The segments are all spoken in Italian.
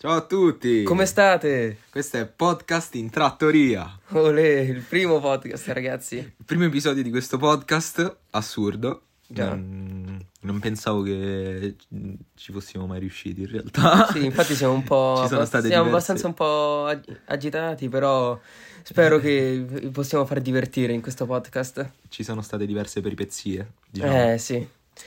Ciao a tutti! Come state? Questo è Podcast in Trattoria. Olè, il primo podcast, ragazzi. Il primo episodio di questo podcast, assurdo. Già. Non, non pensavo che ci fossimo mai riusciti in realtà. Sì, infatti siamo un po'... Ci sono state siamo diverse- abbastanza un po' ag- agitati, però spero che vi possiamo far divertire in questo podcast. Ci sono state diverse peripezie, diciamo. Eh, sì.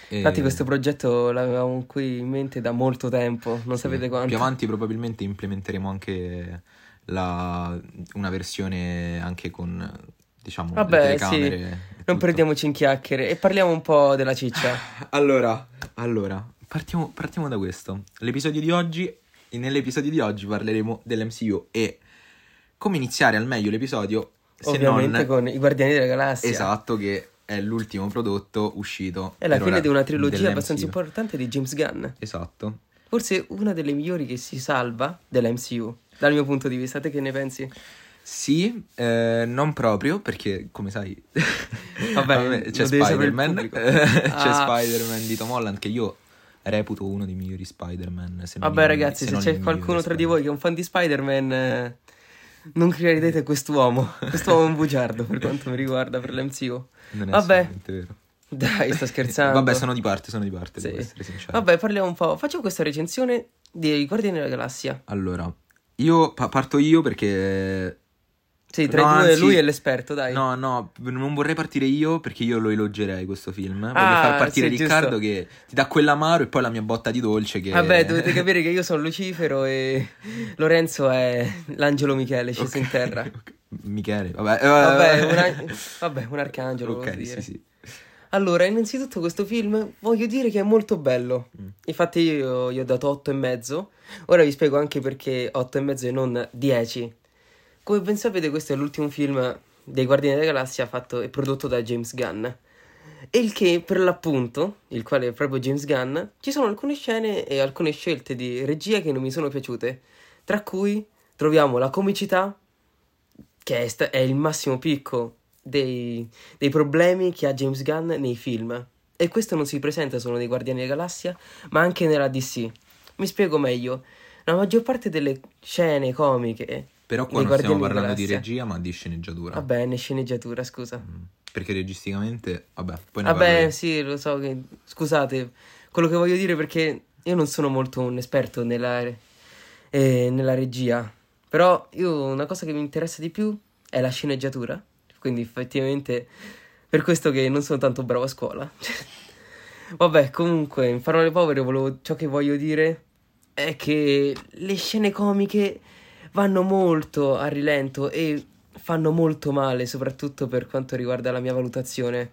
E Infatti questo progetto l'avevamo qui in mente da molto tempo, non sì, sapete quanto. Più avanti probabilmente implementeremo anche la- una versione anche con, diciamo, Vabbè, telecamere. sì, non perdiamoci in chiacchiere e parliamo un po' della ciccia. Allora, allora partiamo, partiamo da questo. L'episodio di oggi, nell'episodio di oggi parleremo dell'MCU e come iniziare al meglio l'episodio se Ovviamente non con i Guardiani della Galassia. esatto che è l'ultimo prodotto uscito. È la fine di una trilogia dell'MCU. abbastanza importante di James Gunn. Esatto. Forse una delle migliori che si salva della MCU, dal mio punto di vista. Te che ne pensi? Sì, eh, non proprio perché come sai Vabbè, c'è Spider-Man, c'è Ah. Spider-Man di Tom Holland che io reputo uno dei migliori Spider-Man. se Vabbè, ragazzi, se non c'è qualcuno tra di voi che è un fan di Spider-Man, eh, non credete quest'uomo. Quest'uomo è un bugiardo per quanto mi riguarda per l'MCU. Non è Vabbè. vero. Dai, sto scherzando. Vabbè, sono di parte, sono di parte, Sì. devo essere sincero. Vabbè, parliamo un po'. Facciamo questa recensione di Guardiani della Galassia. Allora, io pa- parto io perché... Sì, tra No, i due anzi- lui è l'esperto, dai. No, no, non vorrei partire io perché io lo elogerei questo film. Voglio Ah, far partire sì, Riccardo giusto. che ti dà quell'amaro e poi la mia botta di dolce che... Vabbè, dovete capire che io sono Lucifero e Lorenzo è l'angelo Michele sceso in Ok, terra. ok. Michele, vabbè. eh, Vabbè, un, an- vabbè, un arcangelo. Ok, sì, sì. Allora, innanzitutto questo film voglio dire che è molto bello. Mm. Infatti io gli ho dato 8 e mezzo. Ora vi spiego anche perché 8 e mezzo e non 10. Come ben sapete, questo è l'ultimo film dei Guardiani della Galassia fatto e prodotto da James Gunn. E il che, per l'appunto, il quale è proprio James Gunn, ci sono alcune scene e alcune scelte di regia che non mi sono piaciute. Tra cui troviamo la comicità, che è, sta- è il massimo picco dei, dei problemi che ha James Gunn nei film. E questo non si presenta solo nei Guardiani della Galassia, ma anche nella DC. Mi spiego meglio. La maggior parte delle scene comiche. Però qua non stiamo parlando di regia ma di sceneggiatura. Vabbè, ne sceneggiatura, scusa. Mm. Perché registicamente, vabbè, poi ne Vabbè, sì, lo so che... Scusate, quello che voglio dire perché io non sono molto un esperto nella, eh, nella regia. Però io una cosa che mi interessa di più è la sceneggiatura. Quindi effettivamente per questo che non sono tanto bravo a scuola. Vabbè, comunque, in parole povere volevo, ciò che voglio dire è che le scene comiche vanno molto a rilento e fanno molto male, soprattutto per quanto riguarda la mia valutazione.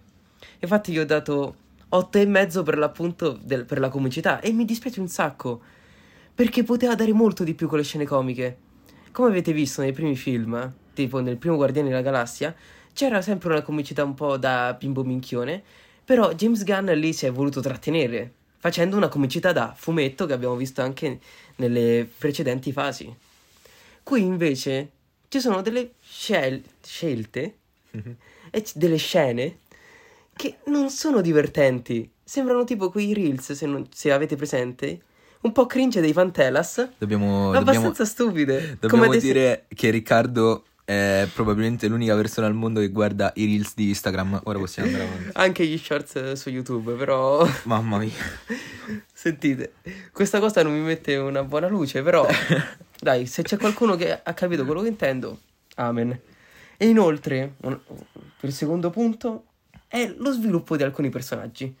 Infatti io ho dato 8,5 per l'appunto del- per la comicità e mi dispiace un sacco, perché poteva dare molto di più con le scene comiche. Come avete visto nei primi film, tipo nel primo Guardiani della Galassia, c'era sempre una comicità un po' da bimbo minchione, però James Gunn lì si è voluto trattenere, facendo una comicità da fumetto che abbiamo visto anche nelle precedenti fasi. Qui invece ci sono delle scel- scelte Mhm. e c- delle scene che non sono divertenti. Sembrano tipo quei reels, se, non- se avete presente. Un po' cringe dei Fantelas. Dobbiamo, dobbiamo, abbastanza stupide. dobbiamo Come dire che Riccardo è probabilmente l'unica persona al mondo che guarda i reels di Instagram. Ora possiamo andare avanti. Anche gli shorts su YouTube, però... Mamma mia. Sentite, questa cosa non mi mette una buona luce, però... Dai, se c'è qualcuno che ha capito quello che intendo, amen. E inoltre, un- il secondo punto è lo sviluppo di alcuni personaggi.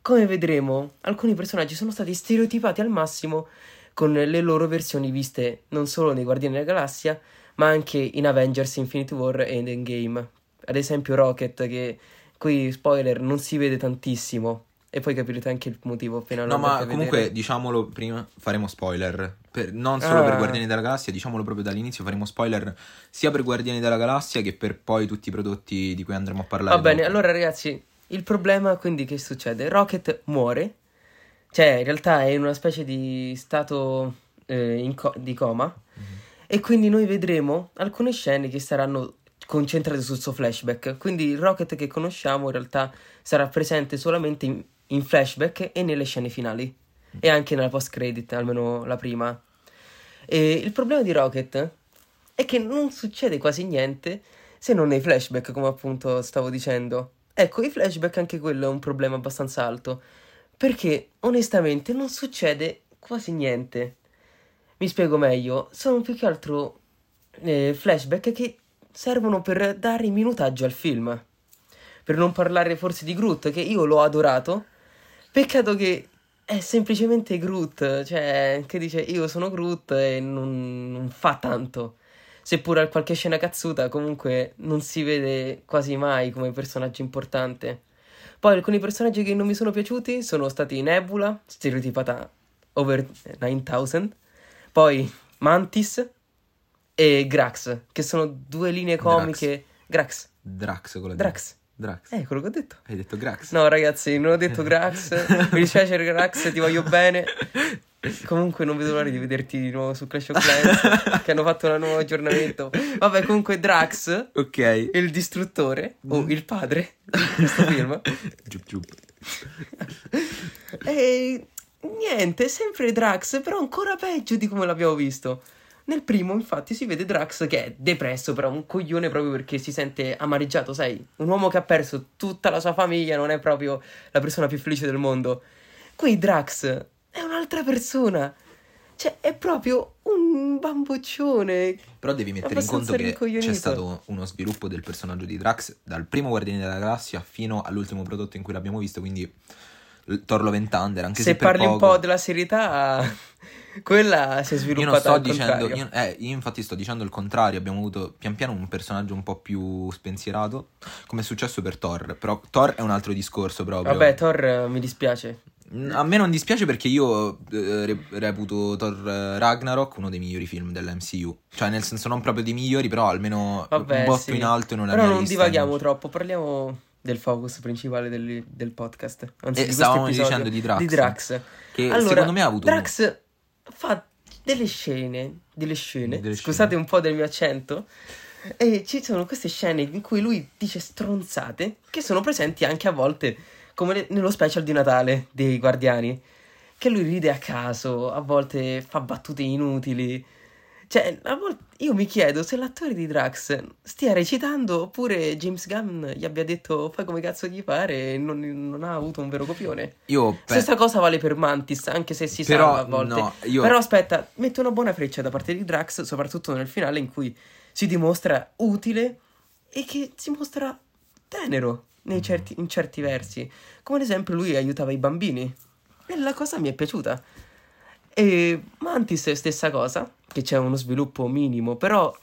Come vedremo, alcuni personaggi sono stati stereotipati al massimo con le loro versioni viste non solo nei Guardiani della Galassia, ma anche in Avengers Infinity War e Endgame. Ad esempio Rocket, che qui, spoiler, non si vede tantissimo. E poi capirete anche il motivo appena lo No, ma comunque vedere. diciamolo prima, faremo spoiler. Per- non solo per Ah. Guardiani della Galassia, diciamolo proprio dall'inizio, faremo spoiler sia per Guardiani della Galassia che per poi tutti i prodotti di cui andremo a parlare. Va bene, dopo. allora ragazzi, il problema quindi che succede? Rocket muore, cioè in realtà è in una specie di stato eh, co- di coma Mhm. e quindi noi vedremo alcune scene che saranno concentrate sul suo flashback. Quindi il Rocket che conosciamo in realtà sarà presente solamente in, in flashback e nelle scene finali e anche nella post credit, almeno la prima. E il problema di Rocket è che non succede quasi niente se non nei flashback, come appunto stavo dicendo. Ecco, i flashback anche quello è un problema abbastanza alto, perché onestamente non succede quasi niente. Mi spiego meglio, sono più che altro eh, flashback che servono per dare minutaggio al film. Per non parlare forse di Groot, che io l'ho adorato. Peccato che è semplicemente Groot, cioè, che dice io sono Groot e non, non fa tanto. Seppur ha qualche scena cazzuta, comunque non si vede quasi mai come personaggio importante. Poi alcuni personaggi che non mi sono piaciuti sono stati Nebula, stereotipata over 9000, poi Mantis e Grax, che sono due linee comiche. Grax. Drax, quello di- Drax. Drax. Eh, quello che ho detto. Hai detto Grax? No, ragazzi, non ho detto Grax. Mi dispiace, Grax, ti voglio bene. Comunque, non vedo l'ora di vederti di nuovo su Clash of Clans. che hanno fatto un nuovo aggiornamento. Vabbè, comunque, Drax, Ok. il distruttore, o il padre di questo film. Giup giup. E niente, sempre Drax, però ancora peggio di come l'abbiamo visto. Nel primo, infatti, si vede Drax che è depresso, però un coglione proprio perché si sente amareggiato, sai? Un uomo che ha perso tutta la sua famiglia non è proprio la persona più felice del mondo. Qui Drax è un'altra persona. Cioè, è proprio un bamboccione. Però devi mettere in conto che c'è stato uno sviluppo del personaggio di Drax dal primo Guardiani della Galassia fino all'ultimo prodotto in cui l'abbiamo visto, quindi Thor Love and Thunder, anche se, Se parli un poco- po' della serietà, quella si è Io sviluppata non sto al dicendo, io, eh, io infatti sto dicendo il contrario, abbiamo avuto pian piano un personaggio un po' più spensierato, come è successo per Thor, però Thor è un altro discorso proprio. Vabbè, Thor eh, mi dispiace. A me non dispiace perché io eh, re- reputo Thor eh, Ragnarok uno dei migliori film dell'MCU. Cioè, nel senso, non proprio dei migliori, però almeno Vabbè, un botto sì. in alto non Però non divaghiamo troppo, parliamo del focus principale del, del podcast. Anzi, E di questo stavamo dicendo di Drax. Di Drax. Che allora, secondo me ha avuto. un- Drax fa delle scene, delle scene, Delle scusate scene. un po' del mio accento, e ci sono queste scene in cui lui dice stronzate che sono presenti anche a volte, come ne- nello special di Natale dei Guardiani, che lui ride a caso, a volte fa battute inutili. Cioè, a volte io mi chiedo se l'attore di Drax stia recitando oppure James Gunn gli abbia detto fai come cazzo gli pare e non, non ha avuto un vero copione. Io pe- Stessa cosa vale per Mantis, anche se si Però, salva a volte. no, io- Però aspetta, mette una buona freccia da parte di Drax, soprattutto nel finale in cui si dimostra utile e che si mostra tenero nei certi- in certi versi. Come ad esempio lui aiutava i bambini. E la cosa mi è piaciuta. E Mantis stessa cosa, che c'è uno sviluppo minimo, però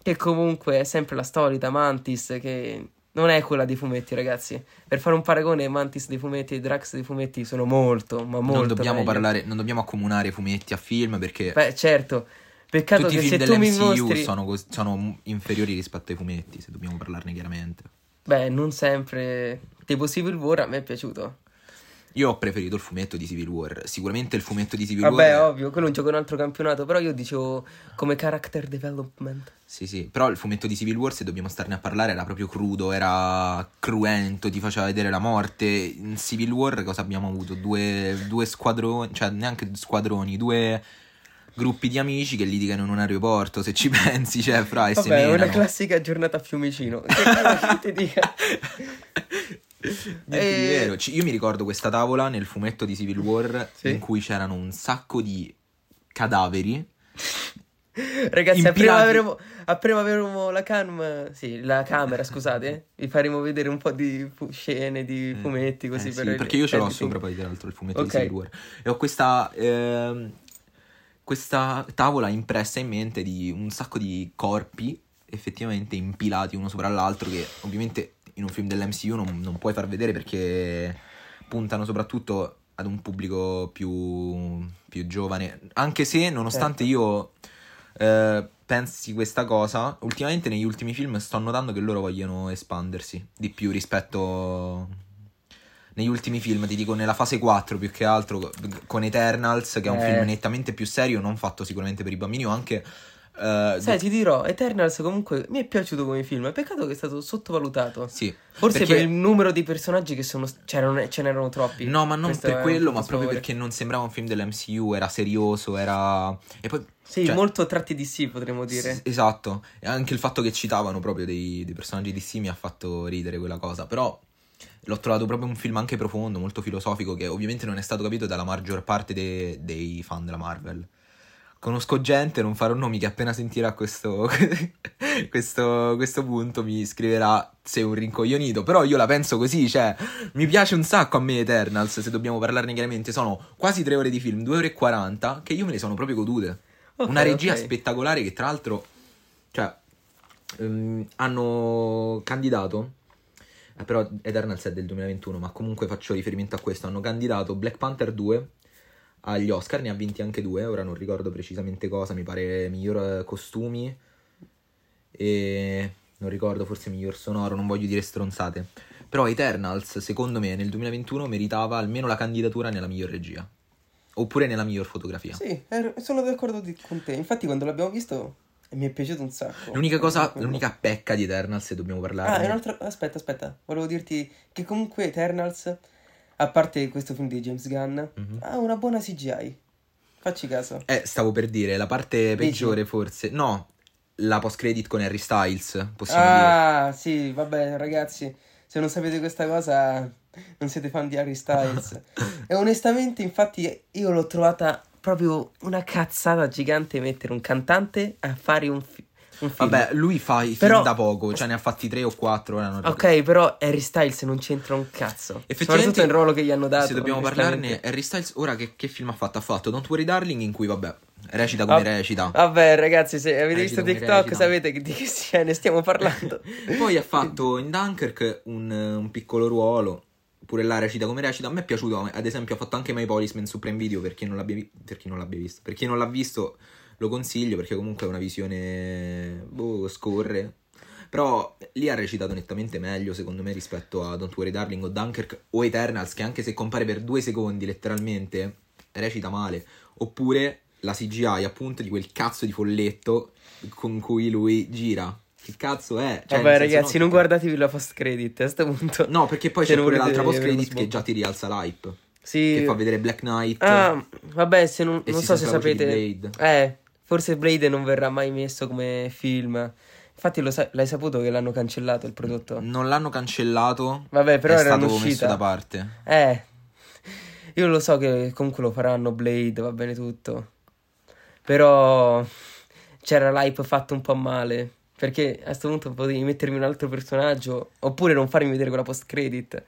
che comunque è sempre la solita Mantis che non è quella dei fumetti, ragazzi. Per fare un paragone, Mantis dei fumetti e Drax dei fumetti sono molto, ma molto non dobbiamo meglio. parlare, non dobbiamo accomunare fumetti a film perché Beh, certo. Peccato tutti i che film tu mi dell'MCU mostri sono, cos- sono inferiori rispetto ai fumetti, se dobbiamo parlarne chiaramente. Beh, non sempre tipo Civil War a me è piaciuto. Io ho preferito il fumetto di Civil War. Sicuramente il fumetto di Civil Vabbè, War. ovvio, quello gioca un altro campionato, però io dicevo come character development. Sì, sì. Però il fumetto di Civil War, se dobbiamo starne a parlare, era proprio crudo, era cruento, ti faceva vedere la morte. In Civil War cosa abbiamo avuto? Due, due squadroni, cioè neanche squadroni, due gruppi di amici che litigano in un aeroporto, se ci pensi, cioè, fra e se Vabbè, è una classica giornata a Fiumicino. Che cosa ti dica? Di Eh, Io mi ricordo questa tavola nel fumetto di Civil War Sì. in cui c'erano un sacco di cadaveri. Ragazzi, appena avremo, appena avremo la cam, sì, la camera, scusate, vi faremo vedere un po' di fu- scene di fumetti così Eh, per sì, perché io ce l'ho sopra poi tra l'altro il fumetto Ok. di Civil War. E ho questa, ehm, questa tavola impressa in mente di un sacco di corpi effettivamente impilati uno sopra l'altro che ovviamente in un film dell'MCU non, non puoi far vedere perché puntano soprattutto ad un pubblico più, più giovane. Anche se nonostante Certo. io eh, pensi questa cosa, ultimamente negli ultimi film sto notando che loro vogliono espandersi di più rispetto negli ultimi film, ti dico nella fase 4 più che altro con Eternals, che è un Eh. film nettamente più serio, non fatto sicuramente per i bambini, o anche Eh, Sai, ti dirò, Eternals comunque mi è piaciuto come film. Peccato che è stato sottovalutato. sì. Forse Perché- per il numero di personaggi che sono. C'erano, ce n'erano troppi. No, ma non Questo per quello, ma proprio perché non sembrava un film dell'MCU, era serioso, era... E poi... Sì, cioè, molto tratti di sì, potremmo dire. s- esatto, e anche il fatto che citavano proprio dei, dei personaggi di sì mi ha fatto ridere quella cosa, però l'ho trovato proprio un film anche profondo, molto filosofico, che ovviamente non è stato capito dalla maggior parte de- dei fan della Marvel. Conosco gente, non farò nomi, che appena sentirà questo, questo, questo punto mi scriverà sei un rincoglionito. Però io la penso così, cioè, mi piace un sacco a me Eternals, se dobbiamo parlarne chiaramente. Sono quasi tre ore di film, due ore e 40, che io me le sono proprio godute. Ok, Una regia ok. spettacolare che tra l'altro, cioè, ehm, hanno candidato, eh, però Eternals è del 2021, ma comunque faccio riferimento a questo, hanno candidato Black Panther 2 agli Oscar, ne ha vinti anche due, ora non ricordo precisamente cosa, mi pare miglior eh, costumi e non ricordo forse miglior sonoro, non voglio dire stronzate. Però Eternals, secondo me, nel 2021 meritava almeno la candidatura nella miglior regia. Oppure nella miglior fotografia. Sì, sono d'accordo con te. Infatti, quando l'abbiamo visto, mi è piaciuto un sacco. L'unica cosa, Quello. l'unica pecca di Eternals, se dobbiamo parlarne. Ah, e un altro... Aspetta, aspetta. Volevo dirti che comunque Eternals, a parte questo film di James Gunn, Mhm. ha una buona CGI. Facci caso. Eh, stavo per dire, la parte Dici? peggiore forse. No, la post credit con Harry Styles, possiamo dire. Ah, sì, vabbè, ragazzi, se non sapete questa cosa, non siete fan di Harry Styles. e onestamente, infatti, io l'ho trovata proprio una cazzata gigante mettere un cantante a fare un, fi- un film. Vabbè, lui fa i film Però- da poco, cioè ne ha fatti tre o quattro. Ok, però Harry Styles non c'entra un cazzo. Effettivamente, Soprattutto il ruolo che gli hanno dato. Se dobbiamo parlarne, Harry Styles, ora che, che film ha fatto? Ha fatto Don't Worry Darling, in cui, vabbè, recita come Ah, recita. Vabbè, ragazzi, se avete Recita visto TikTok, recita. sapete di che scene stiamo parlando. Poi ha fatto in Dunkirk un, un piccolo ruolo. Pure là recita come recita. A me è piaciuto, ad esempio, ha fatto anche My Policeman su Prime Video per chi non l'abbia, vi- per chi non l'abbia visto. Per chi non l'ha visto, lo consiglio perché comunque è una visione. Boh, scorre. Però lì ha recitato nettamente meglio, secondo me, rispetto a Don't Worry Darling o Dunkirk o Eternals, che anche se compare per due secondi letteralmente, recita male. Oppure la CGI, appunto, di quel cazzo di folletto con cui lui gira. Che cazzo è? Cioè, Vabbè, ragazzi, no, non che- guardatevi la post credit a questo punto. No, perché poi c'è pure l'altra post credit che già ti rialza l'hype. Sì. Che fa vedere Black Knight. Ah, vabbè, se non, non so se sapete. Eh, forse Blade non verrà mai messo come film. Infatti, lo sa- l'hai saputo che l'hanno cancellato il prodotto? Non l'hanno cancellato. Vabbè, però è era stato un'uscita. messo da parte. Eh, io lo so che comunque lo faranno Blade, va bene tutto. Però c'era l'hype fatto un po' male. Perché a questo punto potevi mettermi un altro personaggio oppure non farmi vedere quella post credit.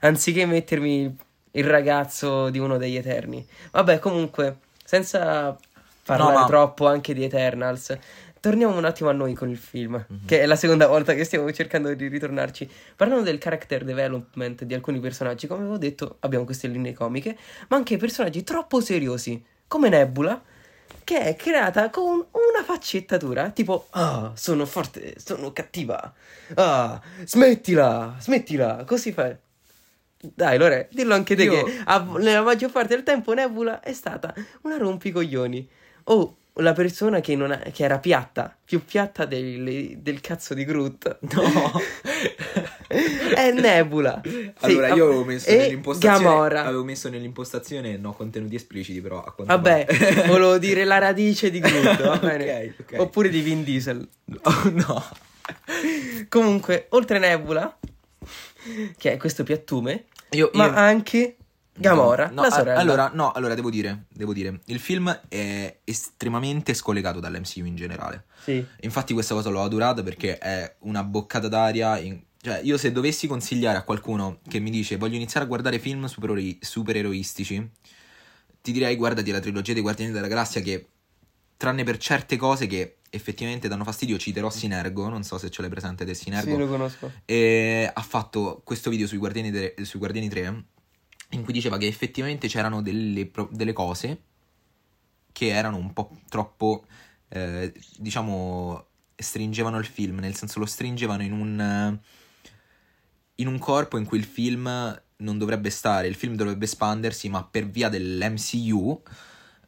Anziché mettermi il ragazzo di uno degli Eterni. Vabbè, comunque, senza parlare No, ma- troppo anche di Eternals. Torniamo un attimo a noi con il film, Mhm. che è la seconda volta che stiamo cercando di ritornarci. Parlando del character development di alcuni personaggi, come avevo detto, abbiamo queste linee comiche, ma anche personaggi troppo seriosi, come Nebula, che è creata con una faccettatura, tipo, ah, sono forte, sono cattiva, ah, smettila, smettila, così fai. Dai, Lore, dillo anche te Io- che a- nella maggior parte del tempo Nebula è stata una rompicoglioni. O la persona che, non ha- che era piatta, più piatta del, del cazzo di Groot. No. è Nebula. Sì, allora, ah, io avevo messo nell'impostazione. Gamora. Avevo messo nell'impostazione no contenuti espliciti, però a quanto Vabbè, pare- volevo dire la radice di Groot, va bene? Ok, ok. Oppure di Vin Diesel. Oh, no. Comunque, oltre Nebula, che è questo piattume, Io, ma io- anche Gamora, No, la sorella. Allora, no, allora devo dire, devo dire, il film è estremamente scollegato dall'MCU in generale. Sì. Infatti questa cosa l'ho adorata perché è una boccata d'aria. in- Cioè, io se dovessi consigliare a qualcuno che mi dice voglio iniziare a guardare film supereroi- supereroistici, ti direi guardati la trilogia dei Guardiani della Galassia che, tranne per certe cose che effettivamente danno fastidio, citerò Sinergo, non so se ce l'hai presente del Sinergo. Sì, lo conosco. E ha fatto questo video sui Guardiani, de- sui Guardiani 3 in cui diceva che effettivamente c'erano delle, delle cose che erano un po' troppo, eh, diciamo, stringevano il film, nel senso lo stringevano in un, in un corpo in cui il film non dovrebbe stare, il film dovrebbe espandersi, ma per via dell'MCU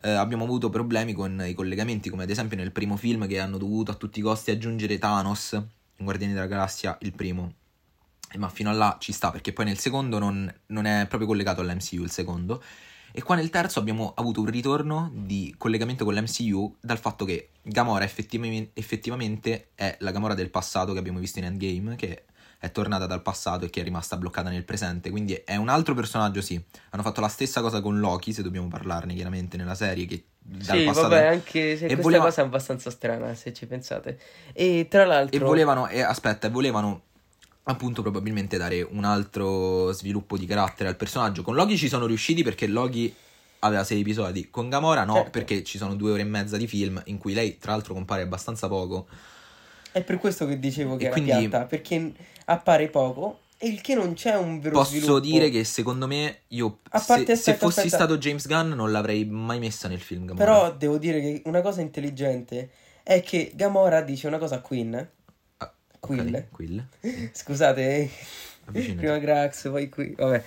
eh, abbiamo avuto problemi con i collegamenti, come ad esempio nel primo film che hanno dovuto a tutti i costi aggiungere Thanos in Guardiani della Galassia, il primo. Ma fino a là ci sta, perché poi nel secondo non, non è proprio collegato all'MCU il secondo. E qua nel terzo abbiamo avuto un ritorno di collegamento con l'MCU dal fatto che Gamora effettivamente, effettivamente è la Gamora del passato che abbiamo visto in Endgame, che è tornata dal passato e che è rimasta bloccata nel presente. Quindi è un altro personaggio, sì. Hanno fatto la stessa cosa con Loki, se dobbiamo parlarne chiaramente nella serie, che dal Sì, passato... vabbè, anche se E questa voleva- cosa è abbastanza strana, se ci pensate. E tra l'altro... E volevano, e aspetta, e volevano appunto probabilmente dare un altro sviluppo di carattere al personaggio. Con Loki ci sono riusciti perché Loki aveva sei episodi, con Gamora no, Certo. perché ci sono due ore e mezza di film in cui lei tra l'altro compare abbastanza poco. È per questo che dicevo che E era quindi- piatta, perché appare poco e il che non c'è un vero Posso sviluppo. dire che secondo me io A se, parte- se aspetta, fossi aspetta. stato James Gunn non l'avrei mai messa nel film Gamora. Però devo dire che una cosa intelligente è che Gamora dice una cosa a Queen. Ah, ok, Quill. Quill. Scusate, Avvicinati. prima Grax, poi qui, vabbè.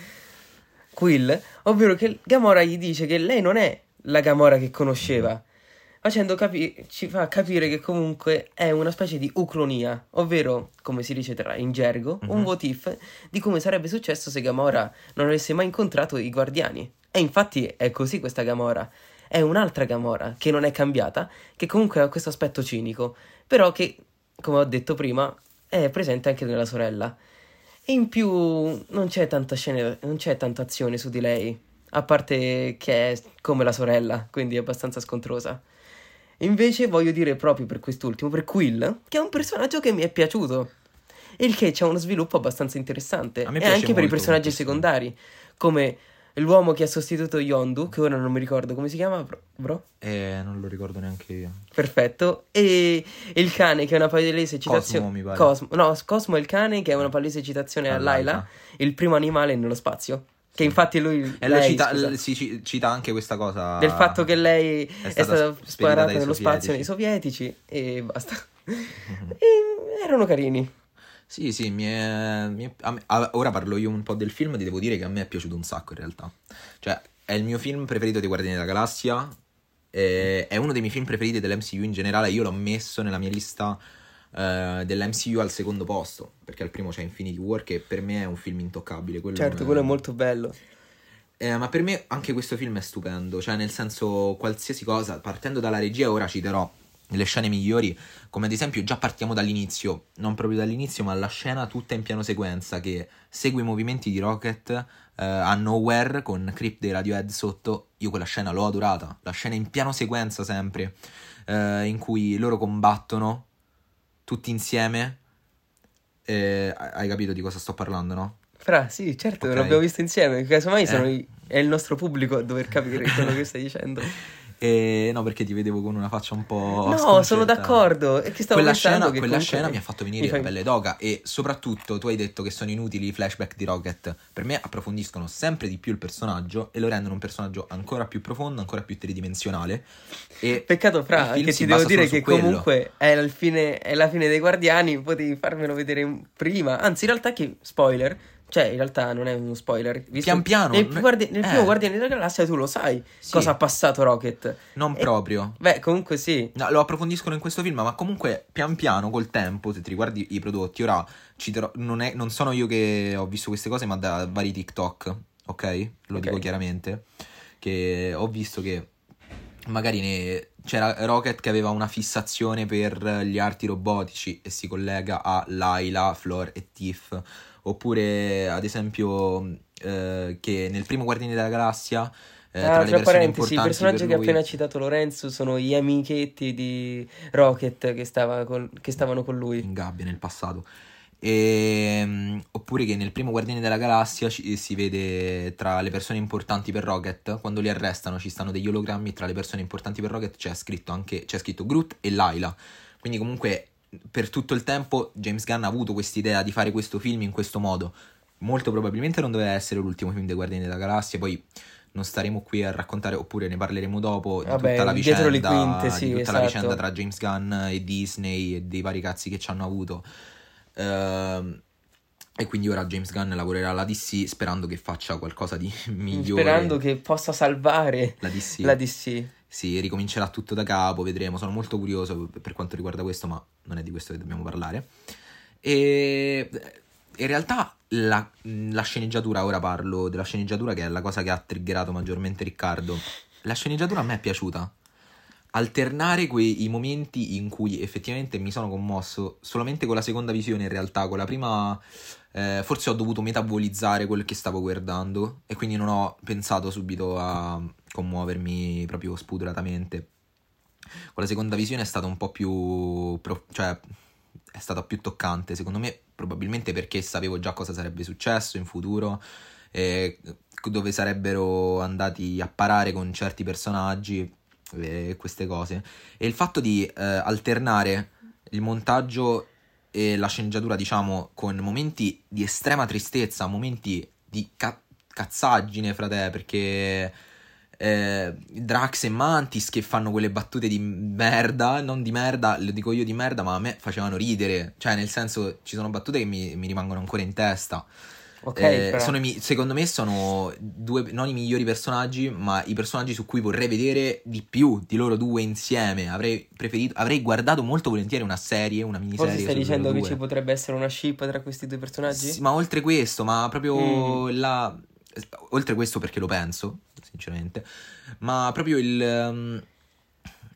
Quill, ovvero che Gamora gli dice che lei non è la Gamora che conosceva, facendo capi- ci fa capire che comunque è una specie di ucronia, ovvero, come si dice tra in gergo, un Mhm. what if di come sarebbe successo se Gamora non avesse mai incontrato i Guardiani. E infatti è così questa Gamora. È un'altra Gamora che non è cambiata, che comunque ha questo aspetto cinico, però che, come ho detto prima, è presente anche nella sorella. E in più non c'è tanta scena, non c'è tanta azione su di lei, a parte che è come la sorella, quindi è abbastanza scontrosa. Invece voglio dire proprio per quest'ultimo, per Quill, che è un personaggio che mi è piaciuto. Il che c'è uno sviluppo abbastanza interessante. E anche per i molto personaggi secondari, come l'uomo che ha sostituito Yondu, che ora non mi ricordo come si chiama, bro? Eh, non lo ricordo neanche io. Perfetto. E il cane che è una palese citazione. Cosmo, mi pare. Cosmo. No, Cosmo è il cane che è una palese citazione a Laila, il primo animale nello spazio. Che infatti lui. E lui lei, cita, scusa, si ci- cita anche questa cosa del fatto che lei è stata stata, sparata nello spazio nei sovietici. sovietici e basta. E erano carini. Sì, sì, mi è, mi è- me- ora parlo io un po' del film, ti devo dire che a me è piaciuto un sacco in realtà. Cioè, è il mio film preferito dei Guardiani della Galassia, eh, è uno dei miei film preferiti dell'MCU in generale, io l'ho messo nella mia lista eh, dell'MCU al secondo posto, perché al primo c'è Infinity War che per me è un film intoccabile. quello Certo, non quello è molto bello. Eh, ma per me anche questo film è stupendo, cioè nel senso qualsiasi cosa, partendo dalla regia ora citerò le scene migliori, come ad esempio già partiamo dall'inizio, non proprio dall'inizio ma la scena tutta in piano sequenza che segue i movimenti di Rocket eh, a Nowhere con Creep dei Radiohead sotto, io quella scena l'ho adorata, la scena in piano sequenza sempre, eh, in cui loro combattono tutti insieme, Eh, hai capito di cosa sto parlando no? Fra, sì, certo, Ok. l'abbiamo visto insieme. Casomai sono Eh. i- è il nostro pubblico a dover capire quello che stai dicendo. Eh, no, perché ti vedevo con una faccia un po'. No, sono sconcertata. d'accordo. È che stavo Quella, scena, che quella scena mi ha fatto venire fai- la pelle d'oca. E soprattutto tu hai detto che sono inutili i flashback di Rocket. Per me approfondiscono sempre di più il personaggio e lo rendono un personaggio ancora più profondo, ancora più tridimensionale. E Peccato, Fra, che ti devo dire che quello. comunque è, il fine, è la fine dei Guardiani, potevi farmelo vedere prima. Anzi, in realtà che spoiler, cioè in realtà non è uno spoiler. Visto Pian piano, Nel, guardi- nel eh. primo Guardiani della Galassia tu lo sai Sì. cosa ha passato Rocket. Non E- proprio. Beh, comunque sì. No, lo approfondiscono in questo film, ma comunque pian piano col tempo, se ti riguardi i prodotti, ora citerò, non, è- non sono io che ho visto queste cose, ma da vari TikTok, ok? Lo Ok. dico chiaramente, che ho visto che magari ne- c'era Rocket che aveva una fissazione per gli arti robotici e si collega a Laila, Flor e Tiff, oppure ad esempio eh, che nel primo Guardiani della Galassia... eh, Ah, tra tra parentesi, i personaggi per che ha appena citato Lorenzo sono gli amichetti di Rocket che, stava col- che stavano con lui. in gabbia nel passato. Ehm, oppure che nel primo Guardiani della Galassia ci- si vede tra le persone importanti per Rocket, quando li arrestano ci stanno degli ologrammi, tra le persone importanti per Rocket c'è scritto anche c'è scritto Groot e Laila. Quindi comunque per tutto il tempo James Gunn ha avuto quest'idea di fare questo film in questo modo. Molto probabilmente non doveva essere l'ultimo film dei Guardiani della Galassia, poi non staremo qui a raccontare, oppure ne parleremo dopo di Vabbè, tutta la vicenda, quinte, sì, di tutta la esatto. vicenda tra James Gunn e Disney e dei vari cazzi che ci hanno avuto. Ehm, e quindi ora James Gunn lavorerà alla DC sperando che faccia qualcosa di migliore. Sperando che possa salvare la DC. la DC. Si ricomincerà tutto da capo, vedremo, sono molto curioso per quanto riguarda questo, ma non è di questo che dobbiamo parlare. E in realtà la, la, sceneggiatura, ora parlo della sceneggiatura che è la cosa che ha triggerato maggiormente Riccardo. La sceneggiatura a me è piaciuta. Alternare quei momenti in cui effettivamente mi sono commosso solamente con la seconda visione in realtà, con la prima eh, forse ho dovuto metabolizzare quel che stavo guardando e quindi non ho pensato subito a commuovermi proprio spudoratamente. Con la seconda visione è stata un po' più... cioè è stata più toccante secondo me probabilmente perché sapevo già cosa sarebbe successo in futuro eh, dove sarebbero andati a parare con certi personaggi e queste cose e il fatto di eh, alternare il montaggio e la sceneggiatura diciamo con momenti di estrema tristezza momenti di ca- cazzaggine fra te perché eh, Drax e Mantis che fanno quelle battute di merda, non di merda, lo dico io di merda, ma a me facevano ridere, cioè nel senso ci sono battute che mi, mi rimangono ancora in testa. Okay, eh, sono, secondo me sono due, non i migliori personaggi, ma i personaggi su cui vorrei vedere di più di loro due insieme. Avrei preferito, avrei guardato molto volentieri una serie, una miniserie. Forse stai dicendo che ci potrebbe essere una ship tra questi due personaggi? Sì, ma oltre questo, ma proprio mm. la. Oltre questo perché lo penso, sinceramente, ma proprio il, um,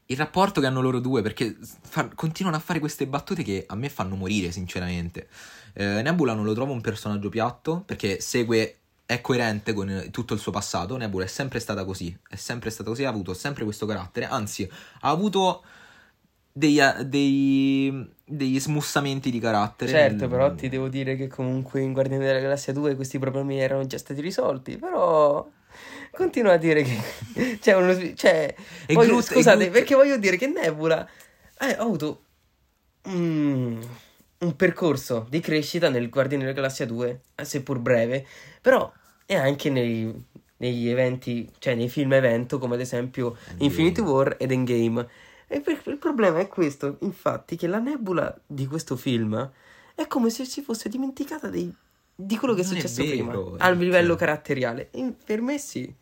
il rapporto che hanno loro due, perché fa, continuano a fare queste battute che a me fanno morire, sinceramente. Eh, Nebula non lo trovo un personaggio piatto, perché segue è coerente con tutto il suo passato. Nebula è sempre stata così, è sempre stata così, ha avuto sempre questo carattere, anzi, ha avuto dei, dei, degli smussamenti di carattere. Certo, nel... però ti devo dire che comunque in Guardiani della Galassia 2 questi problemi erano già stati risolti, però continua a dire che c'è uno cioè, voglio, Groot, scusate, Groot... perché voglio dire che Nebula eh, ha avuto mm, un percorso di crescita nel Guardiani della Galassia 2, seppur breve, però è anche nei, negli eventi, cioè nei film evento come ad esempio. Infinity War ed Endgame. E il problema è questo, infatti, che la Nebula di questo film è come se si fosse dimenticata dei di quello che è successo è vero, prima, a livello cioè... caratteriale. E per me sì.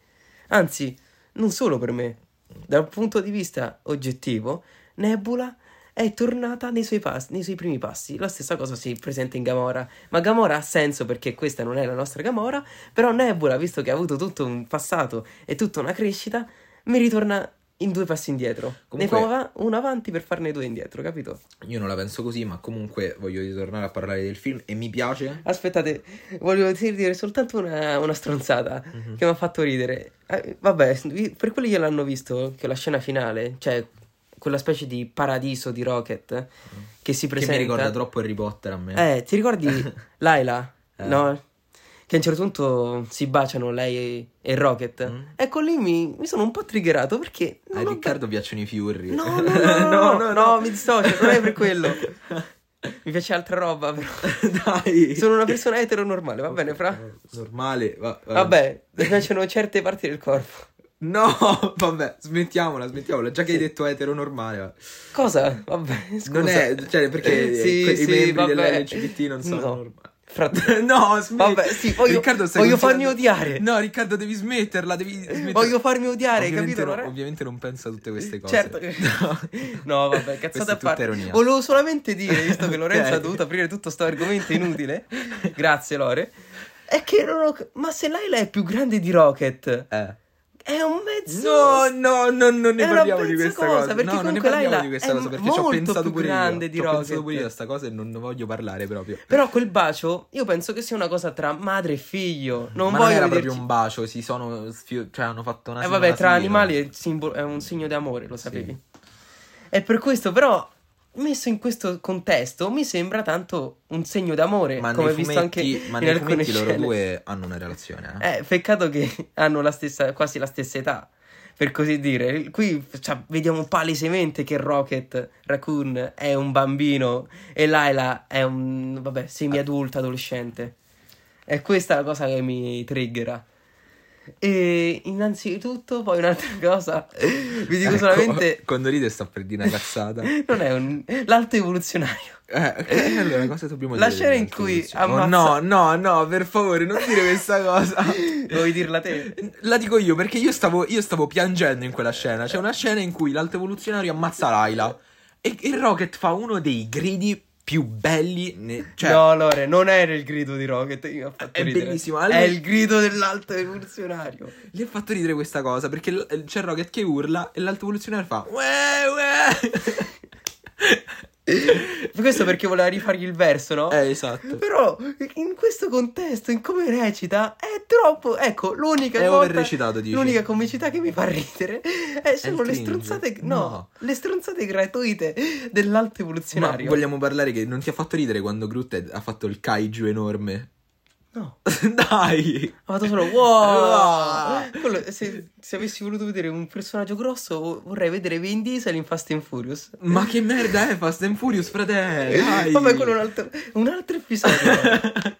Anzi, non solo per me. Dal punto di vista oggettivo, Nebula è tornata nei suoi, passi, nei suoi primi passi. La stessa cosa si presenta in Gamora. Ma Gamora ha senso perché questa non è la nostra Gamora. Però Nebula, visto che ha avuto tutto un passato e tutta una crescita, mi ritorna in due passi indietro. Comunque, ne fa uno avanti per farne due indietro, capito? Io non la penso così, ma comunque voglio ritornare a parlare del film e mi piace. Aspettate, voglio dire soltanto una, una stronzata mm-hmm. che mi ha fatto ridere. Eh, vabbè, per quelli che l'hanno visto, che la scena finale, cioè quella specie di paradiso di Rocket mm. che si presenta. Che mi ricorda troppo Harry Potter a me. Eh, ti ricordi Laila? Eh. No? Che a un certo punto si baciano lei e Rocket. Mm. Ecco lì mi, mi, sono un po' triggerato perché... A Riccardo piacciono i fiurri. No, no, no, no, no, no, mi dissocio, non è per quello. Mi piace altra roba, però. Dai. Sono una persona eteronormale, va bene, fra? Normale, va, va. Vabbè, mi piacciono certe parti del corpo. No, vabbè, smettiamola, smettiamola. Già che hai detto eteronormale. Va. Cosa? Vabbè, scusa. Non è, cioè, perché sì, i sì, membri vabbè. dell'LGBT non sono no. normali. Frate... no, smetti. Vabbè, sì, voglio, Riccardo, voglio farmi odiare. No, Riccardo, devi smetterla. Devi smetterla. Voglio farmi odiare, ovviamente capito? No, ovviamente non pensa a tutte queste cose. Certo che... no. no, vabbè, cazzate a parte. Volevo solamente dire, visto che Lorenzo okay. ha dovuto aprire tutto questo argomento inutile. Grazie, Lore. È che non ho... Ma se Laila è più grande di Rocket... Eh è un mezzo. No, no, no non ne parliamo di questa cosa. Perché no, non ne parliamo di questa cosa perché ci ho pensato pure grande io. Di ci ho pensato pure io a questa cosa e non ne voglio parlare proprio. Però quel bacio, io penso che sia una cosa tra madre e figlio. Non Ma voglio non era vederci... proprio un bacio, si sono sfio... cioè hanno fatto una E eh, vabbè, tra animali è, simbolo... è, un segno di amore, lo sapevi. Sì. E per questo però messo in questo contesto mi sembra tanto un segno d'amore ma come visto anche ma in alcune fumetti loro due hanno una relazione eh? eh peccato che hanno la stessa quasi la stessa età per così dire. Qui cioè, vediamo palesemente che Rocket Raccoon è un bambino e Laila è un, vabbè, semi-adulto, adolescente. È questa la cosa che mi triggera. E innanzitutto, poi un'altra cosa, vi dico Ecco, solamente, Quando ride sta per dire una cazzata. non è un... l'alto evoluzionario. Eh, allora cosa dobbiamo La dire? scena in cui? Oh, ammazza- no, no, no, per favore, non dire questa cosa. Vuoi dirla te? La dico io perché io stavo, io stavo piangendo in quella scena. C'è una scena in cui l'alto evoluzionario ammazza Laila e, e Rocket fa uno dei gridi più belli. ne- cioè, no, Lore, non era il grido di Rocket, mi ha fatto È ridere. bellissimo, È allora- il grido dell'alto evoluzionario. gli ha fatto ridere questa cosa perché l- c'è Rocket che urla e l'alto evoluzionario fa. Uè, uè. Questo perché voleva rifargli il verso, no? eh, esatto. Però in questo contesto, in come recita, è troppo. Ecco, l'unica È volta- dici? L'unica comicità che mi fa ridere è sono le stronzate. No, No. le stronzate gratuite dell'alto Ma evoluzionario. vogliamo parlare che non ti ha fatto ridere quando Groot ha fatto il kaiju enorme? No, Dai! ho fatto solo wow. Wow. Quello- se, se avessi voluto vedere un personaggio grosso, vorrei vedere Vin Diesel in Fast and Furious. Ma che merda è Fast and Furious, fratello? Dai! Vabbè, quello è un altro, un altro episodio.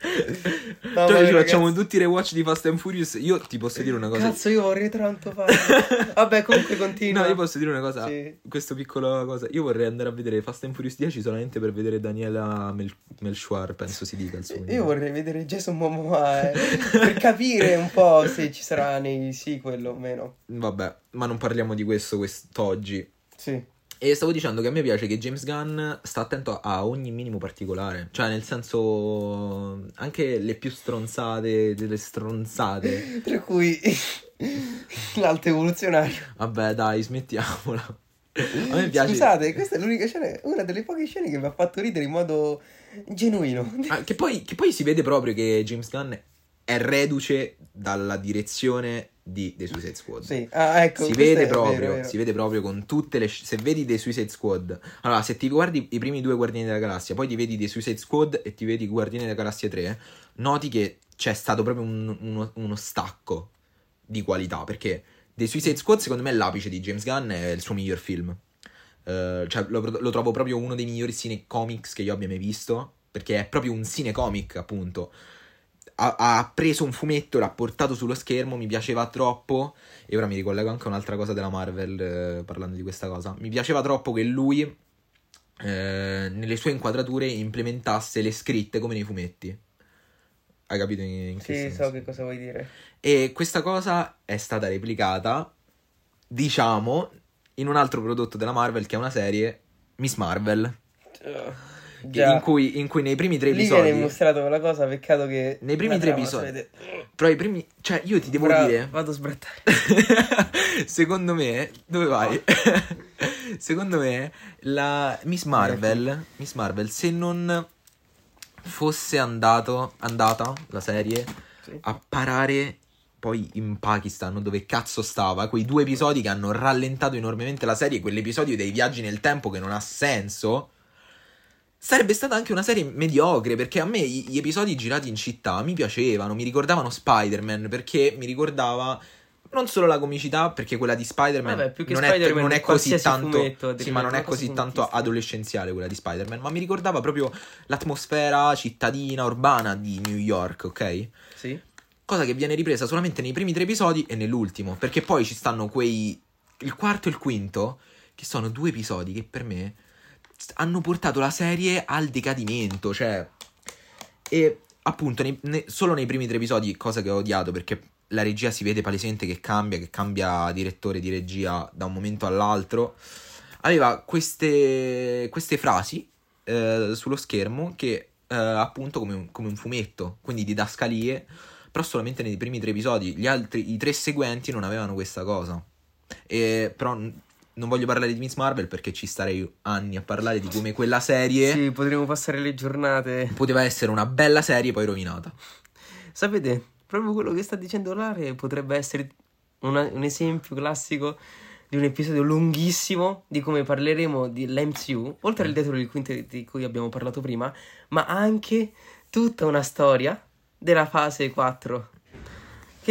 Cioè, Vabbè, ci facciamo ragazzi. tutti i rewatch di Fast and Furious. Io ti posso dire una cosa. Cazzo, io vorrei tanto farlo. Vabbè, comunque continua. No, io posso dire una cosa. Sì. Questo piccolo cosa. Io vorrei andare a vedere Fast and Furious 10 solamente per vedere Daniela Mel- Melchior, penso si dica il suo. Io vorrei vedere Jason Momoa eh, per capire un po' se ci sarà nei sequel o meno. Vabbè, ma non parliamo di questo quest'oggi. Sì. E stavo dicendo che a me piace che James Gunn sta attento a ogni minimo particolare. Cioè, nel senso, anche le più stronzate delle stronzate. Tra cui l'alto evoluzionario. Vabbè, dai, smettiamola. A me piace. Scusate, questa è l'unica scena, una delle poche scene che mi ha fatto ridere in modo genuino. Ah, che, poi, che poi si vede proprio che James Gunn è reduce dalla direzione di The Suicide Squad. Sì, ah, ecco. si vede proprio, vero, vero. si vede proprio con tutte le se vedi The Suicide Squad. Allora, se ti guardi i primi due Guardiani della Galassia, poi ti vedi The Suicide Squad e ti vedi Guardiani della Galassia 3, noti che c'è stato proprio un- uno, uno stacco di qualità, perché The Suicide Squad secondo me è l'apice di James Gunn, è il suo miglior film. Eh, cioè, lo, lo trovo proprio uno dei migliori cinecomics che io abbia mai visto, perché è proprio un cinecomic, appunto. Ha, ha preso un fumetto, l'ha portato sullo schermo, mi piaceva troppo. E ora mi ricollego anche a un'altra cosa della Marvel, eh, parlando di questa cosa. Mi piaceva troppo che lui, eh, nelle sue inquadrature, implementasse le scritte come nei fumetti. Hai capito in, in che Sì, senso? so che cosa vuoi dire. E questa cosa è stata replicata, diciamo, in un altro prodotto della Marvel che è una serie, Miss Marvel. Già. In, cui, in cui nei primi tre Lì viene episodi. mostrato quella cosa, peccato che... Nei primi tre episodi. si vede- Però i primi. Cioè, io ti devo Ora dire. Vado a sbrattare. Secondo me, dove vai? Secondo me, la Miss Marvel, Miss Marvel, se non fosse andato, andata la serie Sì. a parare poi in Pakistan, dove cazzo stava, quei due episodi che hanno rallentato enormemente la serie, quell'episodio dei viaggi nel tempo che non ha senso. Sarebbe stata anche una serie mediocre perché a me gli episodi girati in città mi piacevano, mi ricordavano Spider-Man perché mi ricordava non solo la comicità, perché quella di Spider-Man, Vabbè, più che non, Spider-Man, è, non è così tanto fumetto, sì, ma non è così tanto adolescenziale quella di Spider-Man, ma mi ricordava proprio l'atmosfera cittadina urbana di New York, ok? Sì. Cosa che viene ripresa solamente nei primi tre episodi e nell'ultimo, perché poi ci stanno quei il quarto e il quinto che sono due episodi che per me hanno portato la serie al decadimento, cioè e appunto nei- ne- solo nei primi tre episodi, cosa che ho odiato perché la regia si vede palesemente che cambia, che cambia direttore di regia da un momento all'altro. Aveva queste, queste frasi eh, sullo schermo che eh, appunto come un, come un fumetto, quindi didascalie, però solamente nei primi tre episodi. Gli altri, i tre seguenti non avevano questa cosa. E, però non voglio parlare di Miss Marvel perché ci starei anni a parlare di come quella serie Sì, potremmo passare le giornate. poteva essere una bella serie poi rovinata. Sapete, proprio quello che sta dicendo Lare potrebbe essere una- un esempio classico di un episodio lunghissimo di come parleremo dell'MCU, oltre Mm. al dietro del quinto di cui abbiamo parlato prima, ma anche tutta una storia della fase 4.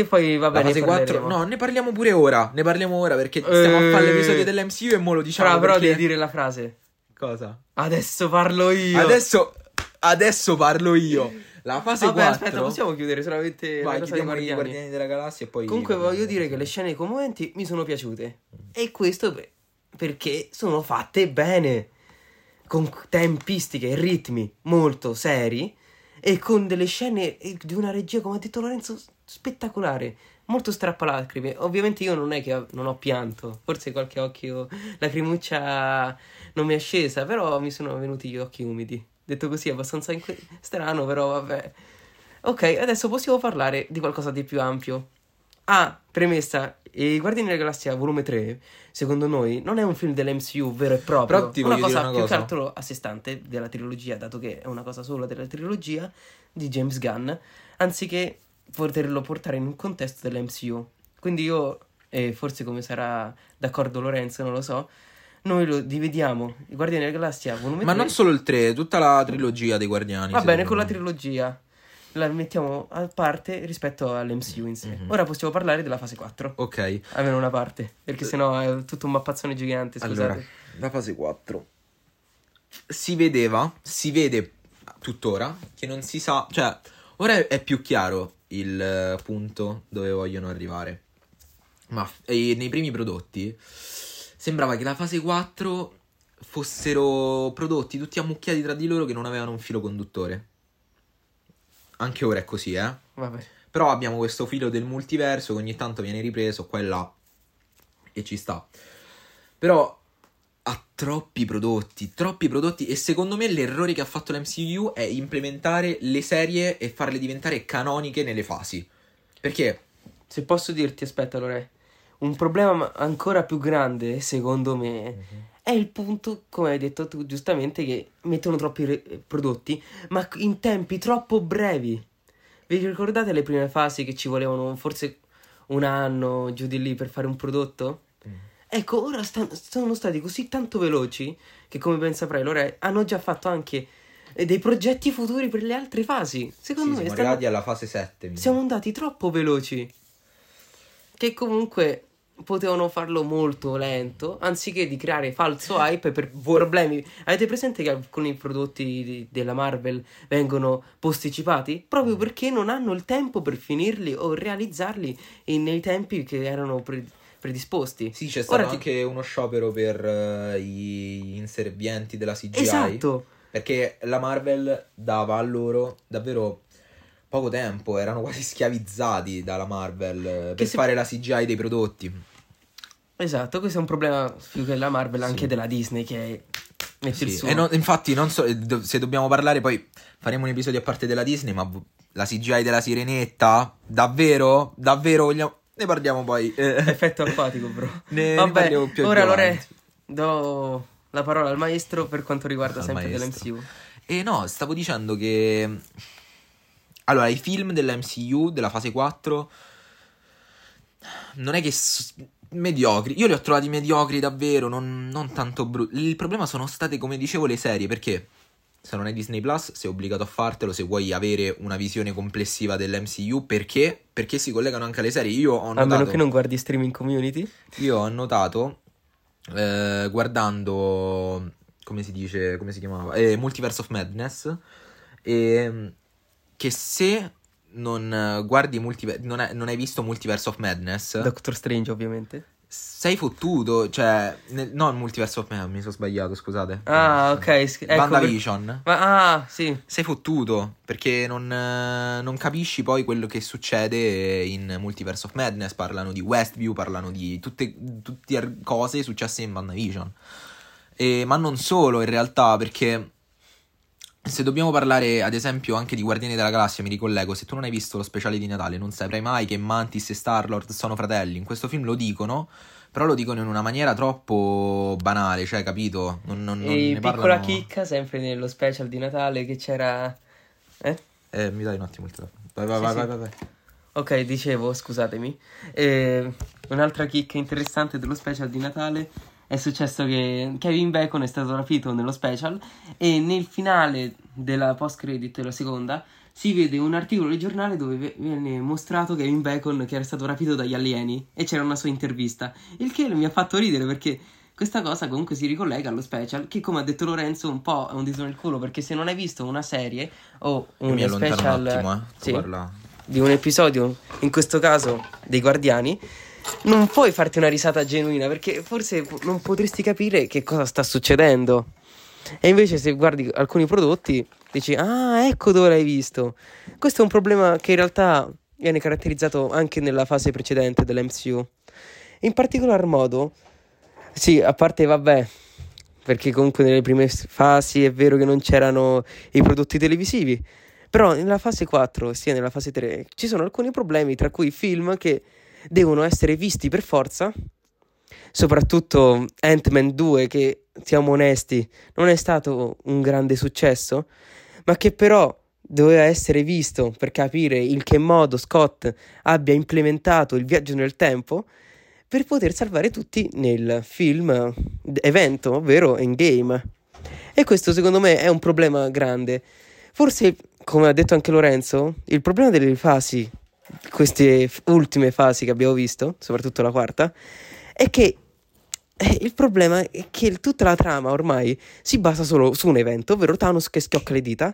Che poi va bene. fase 4, parleremo. no, ne parliamo pure ora. Ne parliamo ora perché stiamo a fare Eh. l'episodio dell'MCU e mo lo diciamo. Però, però perché... devi dire la frase. Cosa? Adesso parlo io. Adesso, adesso parlo io. La fase Vabbè, 4 aspetta, possiamo chiudere solamente Vai, la cosa dei guardiani? Guardiani della Galassia e poi Comunque voglio di- dire che le scene commoventi mi sono piaciute. E questo per- perché sono fatte bene. Con tempistiche e ritmi molto seri. E con delle scene eh, di una regia, come ha detto Lorenzo, spettacolare. Molto strappalacrime. Ovviamente io non è che ho- non ho pianto. Forse qualche occhio lacrimuccia non mi è scesa. Però mi sono venuti gli occhi umidi. Detto così è abbastanza inque- strano, però vabbè. Ok, adesso possiamo parlare di qualcosa di più ampio. Ah, premessa, I Guardiani della Galassia volume 3, secondo noi, non è un film dell'MCU vero e proprio. Però una cosa una più cosa. che altro a sé stante della trilogia, dato che è una cosa sola della trilogia di James Gunn, anziché poterlo portare in un contesto dell'MCU. Quindi io, e forse come sarà d'accordo Lorenzo, non lo so, noi lo dividiamo, I Guardiani della Galassia volume Ma 3. non solo il 3, tutta la trilogia dei Guardiani. Va bene, con la me. trilogia la mettiamo a parte rispetto all'MCU in sé. Mhm. Ora possiamo parlare della fase 4. Ok, Almeno una parte, perché sennò è tutto un mappazzone gigante, scusate. allora, la fase 4. Si vedeva, si vede tuttora che non si sa, cioè, ora è più chiaro il eh, punto dove vogliono arrivare. Ma nei primi prodotti sembrava che la fase 4 fossero prodotti tutti ammucchiati tra di loro che non avevano un filo conduttore. Anche ora è così, eh? Vabbè. Però abbiamo questo filo del multiverso che ogni tanto viene ripreso qua e là e ci sta. Però ha troppi prodotti, troppi prodotti e secondo me l'errore che ha fatto l'MCU è implementare le serie e farle diventare canoniche nelle fasi. Perché Se posso dirti, aspetta, Lore, un problema ancora più grande, secondo me, è il punto, come hai detto tu giustamente, che mettono troppi re- prodotti, ma in tempi troppo brevi. Vi ricordate le prime fasi che ci volevano forse un anno giù di lì per fare un prodotto? Ecco, ora sta- sono stati così tanto veloci che, come ben saprai, Lore, hanno già fatto anche eh, dei progetti futuri per le altre fasi. Secondo sì, me siamo stanno- arrivati alla fase 7. mi siamo andati troppo veloci. Che comunque potevano farlo molto lento, anziché di creare falso hype per problemi. Avete presente che alcuni prodotti di- della Marvel vengono posticipati? Proprio Mm. perché non hanno il tempo per finirli o realizzarli nei tempi che erano pre- predisposti. Sì, c'è stato Ora ti- anche uno sciopero per eh, gli inservienti della CGI. Esatto. Perché la Marvel dava a loro davvero poco tempo, erano quasi schiavizzati dalla Marvel eh, per se- fare la CGI dei prodotti. Esatto, questo è un problema più che la Marvel, anche Sì. della Disney che mette il Sì, suo. E non- infatti, non so, se dobbiamo parlare, poi faremo un episodio a parte della Disney, ma la CGI della sirenetta, davvero? Davvero vogliamo... Ne parliamo poi. eh. Effetto acquatico, bro. Ne Vabbè, parliamo più ora Lore, do la parola al maestro per quanto riguarda Al sempre dell'MCU. E no, stavo dicendo che... Allora, i film dell'MCU, della fase 4, non è che... s- mediocri. Io li ho trovati mediocri davvero, non, non tanto brutti. Il problema sono state, come dicevo, le serie, perché se non è Disney Plus sei obbligato a fartelo se vuoi avere una visione complessiva dell'MCU. Perché? Perché si collegano anche alle serie. Io ho A meno notato... che non guardi streaming community. Io ho notato, eh, guardando, come si dice, come si chiamava? Eh, Multiverse of Madness, ehm, che se non eh, guardi Multiverse, non, hai- non hai visto Multiverse of Madness, Doctor Strange, ovviamente. Sei fottuto, cioè, nel, no, Multiverse of Madness, mi sono sbagliato, scusate. Ah, ok. sch- ecco, WandaVision. Ma, ah, sì. Sei fottuto perché non, eh, non capisci poi quello che succede in Multiverse of Madness. Parlano di Westview, parlano di tutte, tutte cose successe in WandaVision. E, ma non solo in realtà, perché se dobbiamo parlare ad esempio anche di Guardiani della Galassia, mi ricollego, se tu non hai visto lo speciale di Natale non saprai mai che Mantis e Star-Lord sono fratelli. In questo film lo dicono, però lo dicono in una maniera troppo banale, cioè capito? Non, non, non e piccola parlano... chicca, sempre nello special di Natale che c'era... Eh? Eh, mi dai un attimo il telefono. Vai, vai, Sì, vai, sì. vai, vai, vai. Ok, dicevo, scusatemi. Eh, un'altra chicca interessante dello special di Natale è successo che Kevin Bacon è stato rapito nello special e nel finale della post credit della seconda si vede un articolo di giornale dove ve- viene mostrato Kevin Bacon che era stato rapito dagli alieni e c'era una sua intervista. Il che mi ha fatto ridere perché questa cosa comunque si ricollega allo special, che come ha detto Lorenzo un po' è un dito nel culo, perché se non hai visto una serie o un mi special un attimo, eh. sì, di un episodio, in questo caso dei Guardiani, non puoi farti una risata genuina, perché forse non potresti capire che cosa sta succedendo. E invece se guardi alcuni prodotti dici, ah, ecco dove l'hai visto. Questo è un problema che in realtà viene caratterizzato anche nella fase precedente dell'MCU. In particolar modo, sì, a parte vabbè, perché comunque nelle prime fasi è vero che non c'erano i prodotti televisivi, però nella fase 4, sia nella fase 3, ci sono alcuni problemi, tra cui film che devono essere visti per forza, soprattutto Ant-Man 2 che, siamo onesti, non è stato un grande successo, ma che però doveva essere visto per capire in che modo Scott abbia implementato il viaggio nel tempo per poter salvare tutti nel film evento, ovvero Endgame. E questo secondo me è un problema grande. Forse, come ha detto anche Lorenzo, il problema delle fasi, queste ultime fasi che abbiamo visto, soprattutto la quarta, è che eh, il problema è che tutta la trama ormai si basa solo su un evento, ovvero Thanos che schiocca le dita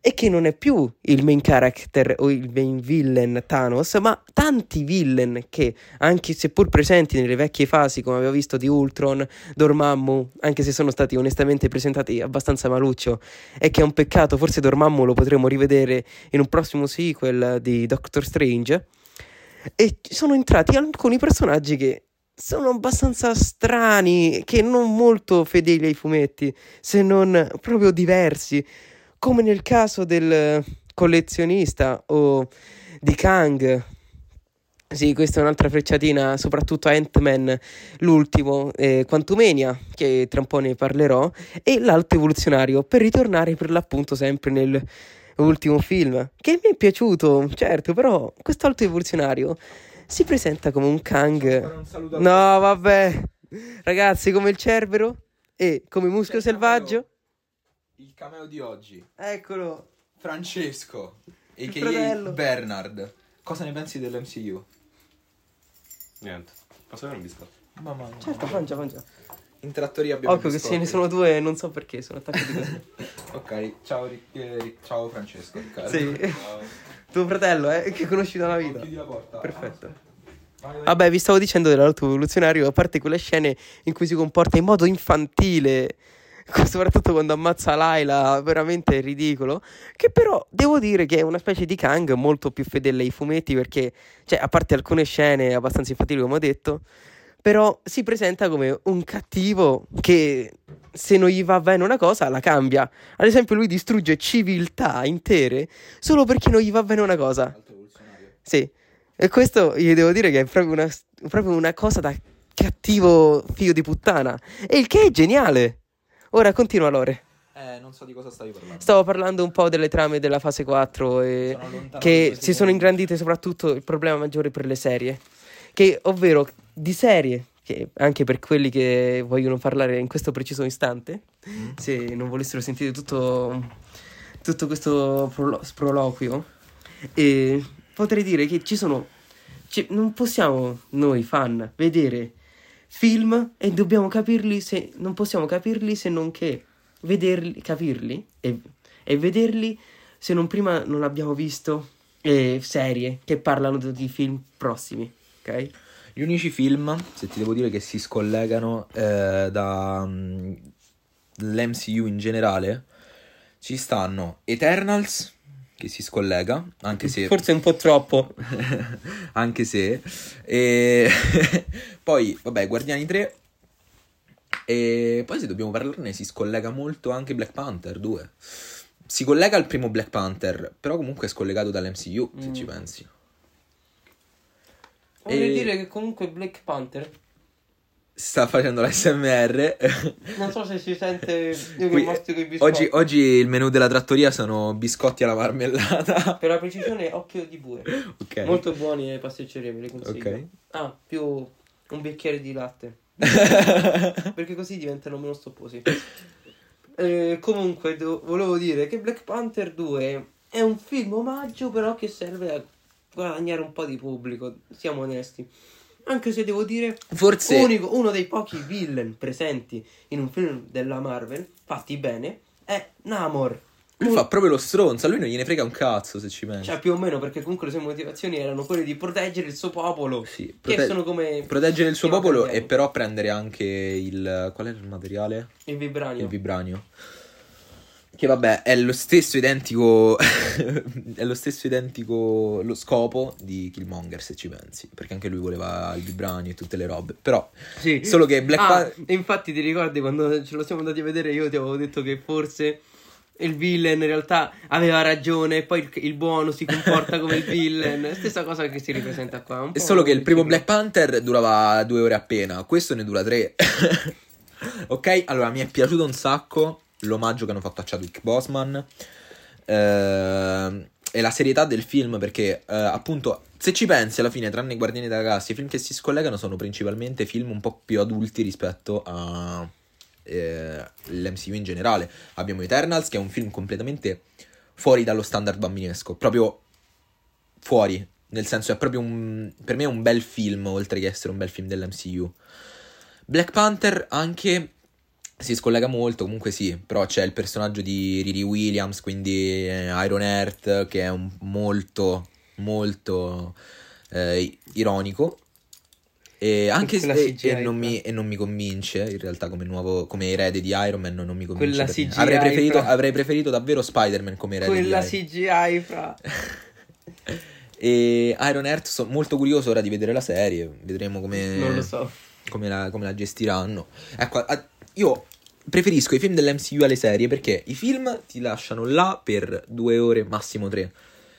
e che non è più il main character o il main villain Thanos, ma tanti villain che, anche seppur presenti nelle vecchie fasi, come abbiamo visto di Ultron, Dormammu, anche se sono stati onestamente presentati abbastanza maluccio, e che è un peccato, forse Dormammu lo potremo rivedere in un prossimo sequel di Doctor Strange, e sono entrati alcuni personaggi che sono abbastanza strani, che non molto fedeli ai fumetti, se non proprio diversi come nel caso del collezionista o di Kang. Sì, questa è un'altra frecciatina, soprattutto a Ant-Man, l'ultimo, eh, Quantumania, che tra un po' ne parlerò, e l'alto evoluzionario, per ritornare per l'appunto sempre nell'ultimo film, che mi è piaciuto, certo, però questo alto evoluzionario si presenta come un Kang... No, vabbè, ragazzi, come il Cerbero e come Muschio Selvaggio... Il cameo di oggi. Eccolo. Francesco, Il a.k.a. fratello. Bernard. Cosa ne pensi dell'MCU? Niente. Posso avere un biscotto? Mamma mia. Certo, mangia, mangia. In trattoria abbiamo Occhio che ce ne sono due, non so perché, sono attaccati così. Ok, ciao, Ric- eh, Ric- ciao Francesco, Riccardo. sì. Tuo fratello, eh, che conosci da una vita. Chiudi la porta. Perfetto. Vai, vai. Vabbè, vi stavo dicendo dell'alto evoluzionario, a parte quelle scene in cui si comporta in modo infantile, soprattutto quando ammazza Laila, veramente ridicolo, che però devo dire che è una specie di Kang molto più fedele ai fumetti perché, cioè, a parte alcune scene abbastanza infantili, come ho detto, però si presenta come un cattivo che se non gli va bene una cosa la cambia. Ad esempio lui distrugge civiltà intere solo perché non gli va bene una cosa. Sì, e questo gli devo dire che è proprio una, proprio una cosa da cattivo figlio di puttana. E il che è geniale. Ora continua Lore. Eh, non so di cosa stavi parlando. Stavo parlando un po' delle trame della fase 4 e che si sono ingrandite soprattutto il problema maggiore per le serie. Che, ovvero, di serie, che anche per quelli che vogliono parlare in questo preciso istante, Mm. se non volessero sentire tutto, tutto questo prolo- sproloquio, potrei dire che ci sono. ci- non possiamo noi fan vedere film e dobbiamo capirli se. Non possiamo capirli se non che vederli, capirli e, e vederli se non prima non abbiamo visto eh, serie che parlano di, film prossimi. Ok? Gli unici film, se ti devo dire, che si scollegano eh, dall'MCU in generale, ci stanno Eternals, che si scollega, anche se... Forse un po' troppo. anche se... E... poi, vabbè, Guardiani 3. E poi se dobbiamo parlarne si scollega molto anche Black Panther 2. Si collega al primo Black Panther, però comunque è scollegato dall'MCU, se Mm. ci pensi. Vorrei E- dire che comunque Black Panther. Sta facendo l'SMR. Non so se si sente. Io Qui- che mastico i biscotti. oggi, oggi il menù della trattoria sono biscotti alla marmellata. Per la precisione, occhio di bue. ok. Molto buoni le pasticcerie, ve le consiglio. Ok. Ah, più un bicchiere di latte. Perché così diventano meno stopposi. Eh, comunque, do- volevo dire che Black Panther 2 è un film omaggio, però che serve a guadagnare un po' di pubblico. Siamo onesti. Anche se devo dire, Forse unico- uno dei pochi villain presenti in un film della Marvel, fatti bene, è Namor. lui fa proprio lo stronzo, a lui non gliene frega un cazzo se ci pensi. Cioè, più o meno, perché comunque le sue motivazioni erano quelle di proteggere il suo popolo. Sì, che prote- sono come proteggere il suo popolo e però prendere anche il... qual è il materiale? il vibranio. Il vibranio. Che vabbè, è lo stesso identico. è lo stesso identico lo scopo di Killmonger, se ci pensi. Perché anche lui voleva il vibranio e tutte le robe. Però, Sì. solo che Black Ah, Panther. infatti ti ricordi quando ce lo siamo andati a vedere io ti avevo detto che forse il villain in realtà aveva ragione, poi il, il buono si comporta come il villain, stessa cosa che si ripresenta qua. È solo che il primo. Black Panther durava due ore appena, questo ne dura tre. ok, allora mi è piaciuto un sacco l'omaggio che hanno fatto a Chadwick Boseman ehm, e la serietà del film perché eh, appunto se ci pensi alla fine tranne i Guardiani della Galassia i film che si scollegano sono principalmente film un po' più adulti rispetto a eh, l'MCU in generale. Abbiamo Eternals che è un film completamente fuori dallo standard bambinesco, proprio fuori, nel senso è proprio un per me è un bel film oltre che essere un bel film dell'MCU. Black Panther anche si scollega molto, comunque sì, però c'è il personaggio di Riri Williams, quindi eh, Iron Earth che è un molto molto eh, ironico e anche se e non, mi, e non mi convince in realtà come nuovo come erede di Iron Man non mi convince avrei preferito, avrei preferito davvero Spider-Man come erede Quella di Iron CGI fra e Iron Earth sono molto curioso ora di vedere la serie vedremo come so. come la, come la gestiranno. Ecco, a- io preferisco i film dell'MCU alle serie perché i film ti lasciano là per due ore, massimo tre.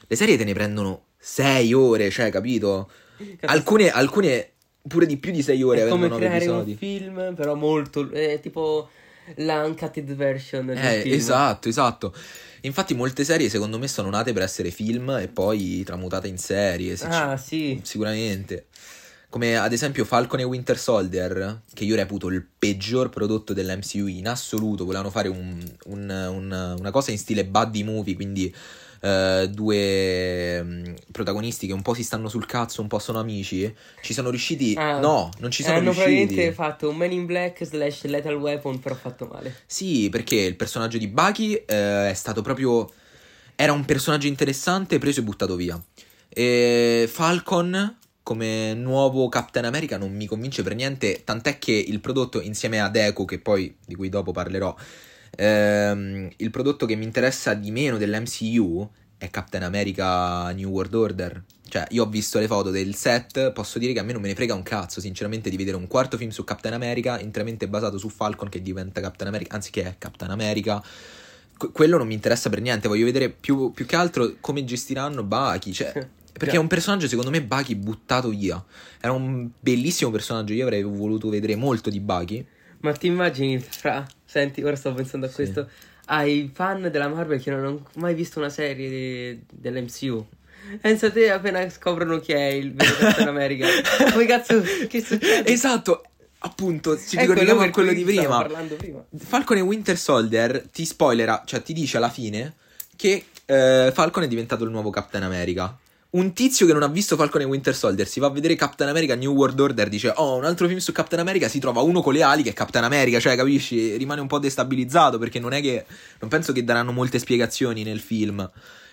Le serie te ne prendono sei ore, cioè, capito? Alcune, alcune pure di più di sei ore è come creare episodi. un film, però molto è tipo la uncut version del Eh, film. esatto, esatto. Infatti molte serie secondo me sono nate per essere film e poi tramutate in serie. se Ah, sì. Sicuramente. Come ad esempio Falcon e Winter Soldier, che io reputo il peggior prodotto dell'MCU in assoluto. Volevano fare un- un- un- una cosa in stile buddy movie, quindi eh, due mm, protagonisti che un po' si stanno sul cazzo, un po' sono amici. Ci sono riusciti. Ah. no, non ci sono Hanno riusciti. praticamente fatto un Man in Black slash Lethal Weapon, però fatto male. Sì, perché il personaggio di Bucky eh, è stato proprio. Era un personaggio interessante, preso e buttato via. E Falcon, come nuovo Captain America, non mi convince per niente. Tant'è che il prodotto, insieme ad Echo, che poi di cui dopo parlerò, ehm, il prodotto che mi interessa di meno dell'MCU è Captain America New World Order. Cioè, io ho visto le foto del set, posso dire che a me non me ne frega un cazzo, sinceramente, di vedere un quarto film su Captain America, interamente basato su Falcon che diventa Captain America, anzi che è Captain America. Que- quello non mi interessa per niente, voglio vedere più, più che altro come gestiranno Bucky, cioè... Perché è un personaggio, secondo me, Bucky buttato via. Era un bellissimo personaggio, io avrei voluto vedere molto di Bucky. Ma ti immagini, fra, senti, ora sto pensando a Sì. questo, ai fan della Marvel che non hanno mai visto una serie di- dell'MCU. Pensa te appena scoprono chi è il vero Captain America. Come cazzo, che succede? Esatto, appunto, ci È ricordiamo a per quello di prima. prima. Falcon e Winter Soldier ti spoilera, cioè ti dice alla fine che eh, Falcon è diventato il nuovo Captain America. Un tizio che non ha visto Falcon e Winter Soldier si va a vedere Captain America New World Order, dice "Oh, un altro film su Captain America", si trova uno con le ali che è Captain America, cioè capisci? Rimane un po' destabilizzato perché non è che non penso che daranno molte spiegazioni nel film.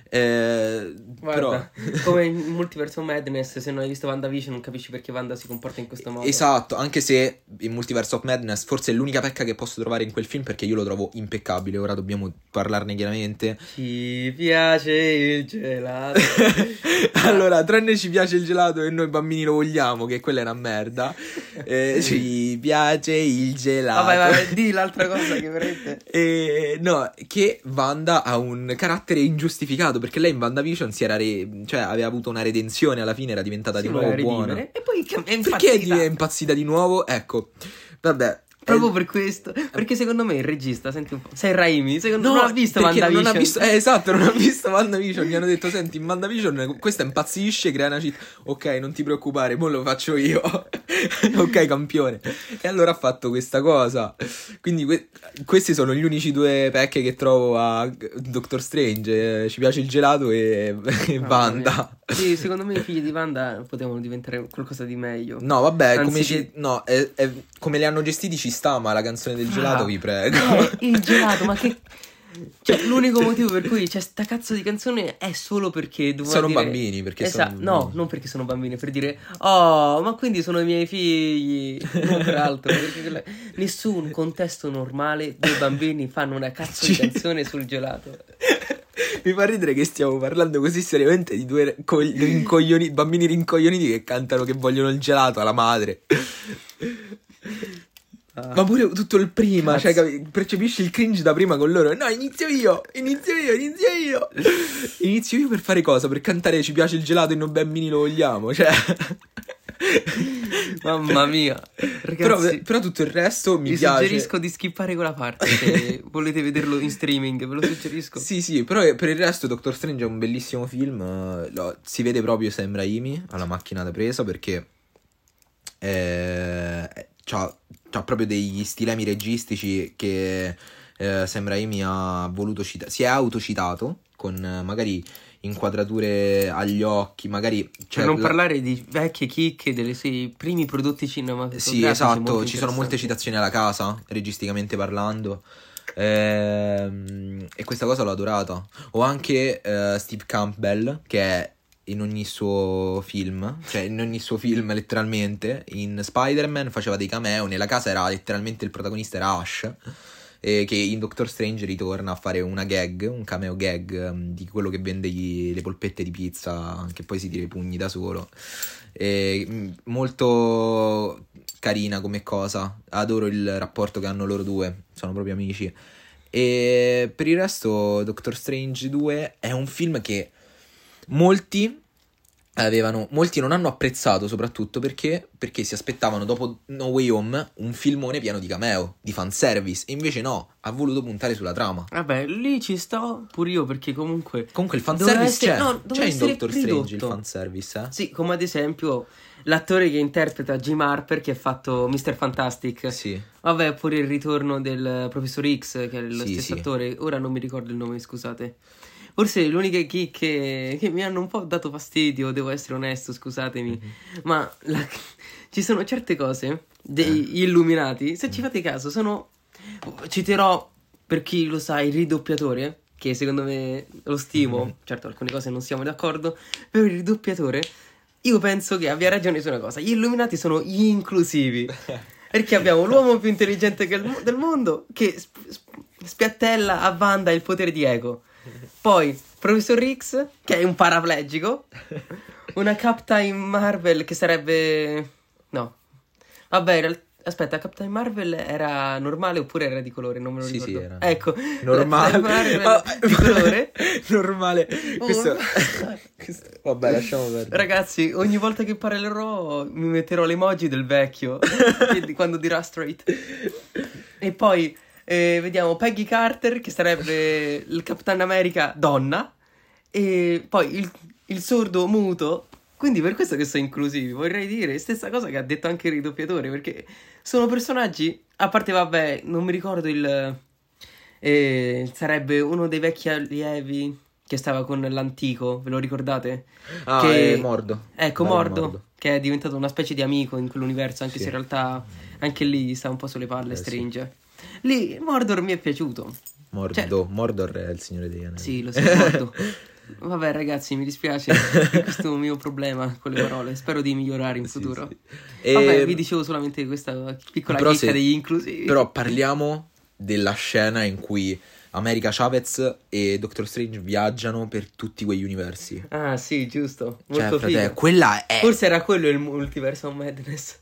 Eh, Guarda, però come in Multiverse of Madness, se non hai visto WandaVision non capisci perché Wanda si comporta in questo modo. Esatto, anche se in Multiverse of Madness forse è l'unica pecca che posso trovare in quel film perché io lo trovo impeccabile, ora dobbiamo parlarne chiaramente. Ci piace il gelato. allora, tranne ci piace il gelato e noi bambini lo vogliamo, che quella è una merda. Eh, ci piace il gelato. Vabbè, vabbè, di l'altra cosa che veramente... E, no, che Wanda ha un carattere ingiustificato perché lei in WandaVision si era re- cioè aveva avuto una redenzione, alla fine era diventata Si di nuovo buona. E poi è Perché impazzita. è impazzita di nuovo? Ecco, vabbè, Proprio per questo. Perché secondo me il regista, senti un po'. Sei Raimi, secondo me non ha visto perché non visto, eh, esatto, non ha visto WandaVision. Gli hanno detto: Senti, in WandaVision questa impazzisce, crea una città. Ok, non ti preoccupare, mo lo faccio io. ok, campione. E allora ha fatto questa cosa. Quindi, que- questi sono gli unici due pecche che trovo a Doctor Strange. Eh, Ci piace il gelato e, e Mamma Wanda. Sì, secondo me i figli di Wanda potevano diventare qualcosa di meglio. No, vabbè, come, Anziché- ci- no, è- è- come li hanno gestiti ci sta, ma la canzone del gelato, Ah, vi prego. eh, il gelato, ma che. Cioè, l'unico motivo per cui c'è sta cazzo di canzone è solo perché Sono dire- bambini, perché Esa- sono- No, non perché sono bambini, per dire Oh, ma quindi sono i miei figli Non per altro perché quella- Nessun contesto normale Due bambini fanno una cazzo di canzone sul gelato Mi fa ridere che stiamo parlando così seriamente di due co- rincoglioni- bambini rincoglioniti che cantano che vogliono il gelato alla madre. Ah. Ma pure tutto il prima, Cazzo. cioè, percepisci il cringe da prima con loro. No, inizio io, inizio io, inizio io. Inizio io per fare cosa? Per cantare ci piace il gelato e noi bambini lo vogliamo, cioè. Mamma mia Però, Ragazzi però tutto il resto mi Vi piace. suggerisco di skippare quella parte Se volete vederlo in streaming Ve lo suggerisco Sì, sì, però per il resto Doctor Strange è un bellissimo film. eh, lo- si vede proprio Sam Raimi alla macchina da presa perché eh, c'ha, c'ha proprio degli stilemi registici che eh, Sam Raimi ha voluto citare. Si è autocitato con eh, magari inquadrature agli occhi, magari... Per cioè, non la- parlare di vecchie chicche Dei suoi primi prodotti cinematografici Sì, esatto, ci sono molte citazioni alla casa, registicamente parlando. Ehm, e questa cosa l'ho adorata. O anche eh, Steve Campbell, che è in ogni suo film, cioè in ogni suo film letteralmente, in Spider-Man faceva dei cameo, nella casa era letteralmente il protagonista era Ash, e che in Doctor Strange ritorna a fare una gag, un cameo gag ehm, di quello che vende gli- le polpette di pizza, che poi si tira i pugni da solo. E, mm, molto carina come cosa. Adoro il rapporto che hanno loro due. Sono proprio amici. E per il resto, Doctor Strange 2 è un film che molti avevano. Molti non hanno apprezzato, soprattutto perché, perché si aspettavano dopo No Way Home un filmone pieno di cameo, di fanservice. E invece no, ha voluto puntare sulla trama. Vabbè, lì ci sto pure io perché comunque Comunque il fanservice essere- c'è. no, c'è in Doctor Strange il ridotto. fanservice, eh? Sì, come ad esempio l'attore che interpreta Jim Harper che ha fatto Mr. Fantastic. Sì. Vabbè, pure il ritorno del professor X, che è lo Sì, stesso sì. attore. Ora non mi ricordo il nome, scusate. Forse le uniche chicche che mi hanno un po' dato fastidio, devo essere onesto, scusatemi. Mhm. Ma la- ci sono certe cose Eh. degli illuminati, se ci fate caso, sono... Citerò, per chi lo sa, il ridoppiatore, che secondo me lo stimo, Mhm. certo alcune cose non siamo d'accordo, però il ridoppiatore, io penso che abbia ragione su una cosa, gli illuminati sono gli inclusivi. Perché abbiamo l'uomo più intelligente del mondo che sp- sp- spiattella a Wanda il potere di Ego. Poi Professor X, che è un paraplegico. Una Captain Marvel che sarebbe. No. Vabbè, in real- aspetta, Captain Marvel era normale oppure era di colore? Non me lo Sì, sì, ricordo. era Ecco, normale. Marvel Ah, di colore. normale. Oh, Questo... ma- questo- Vabbè, lasciamo perdere. Ragazzi, ogni volta che parlerò mi metterò l'emoji del vecchio quando dirà straight. E poi eh, vediamo Peggy Carter, che sarebbe il Capitan America donna, e poi il, il sordo muto. Quindi per questo che sono inclusivi, vorrei dire stessa cosa che ha detto anche il ridoppiatore, perché sono personaggi, a parte vabbè, non mi ricordo il... eh, sarebbe uno dei vecchi allievi che stava con l'antico, ve lo ricordate? Ah, che- è Mordo. Ecco, Dario Mordo, che è diventato una specie di amico in quell'universo, anche Sì. se in realtà anche lì sta un po' sulle palle, Eh, sì. Lì Mordor mi è piaciuto. Mordo. Cioè- Mordor è il signore degli anelli. Sì, lo so, Mordo. Vabbè, ragazzi, mi dispiace. Questo è un mio problema con le parole. Spero di migliorare in Sì, futuro. sì. E- Vabbè, vi dicevo solamente questa piccola Però se- degli inclusivi. Però parliamo della scena in cui America Chavez e Doctor Strange viaggiano per tutti quegli universi. Ah, sì, giusto. Cioè, Molto frate, figo. quella è. Forse era quello il multiverso of madness.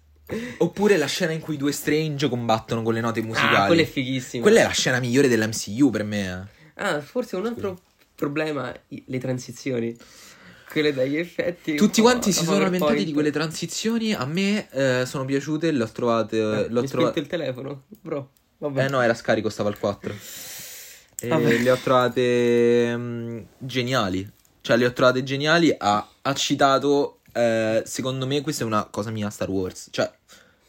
Oppure la scena in cui i due Strange combattono con le note musicali. Ah, quella è fighissima. Quella è la scena migliore dell'MCU per me. eh. Ah, forse un altro problema, i- le transizioni. quelle dagli effetti. Tutti po' quanti si sono lamentati di quelle transizioni. A me eh, sono piaciute, le ho trovate. Eh, l'ho mi trovate. il telefono, bro. Vabbè. Eh no, era scarico, stava al 4. E le ho trovate mm, geniali. Cioè, le ho trovate geniali. Ha, ha citato. eh, secondo me, questa è una cosa mia Star Wars. Cioè,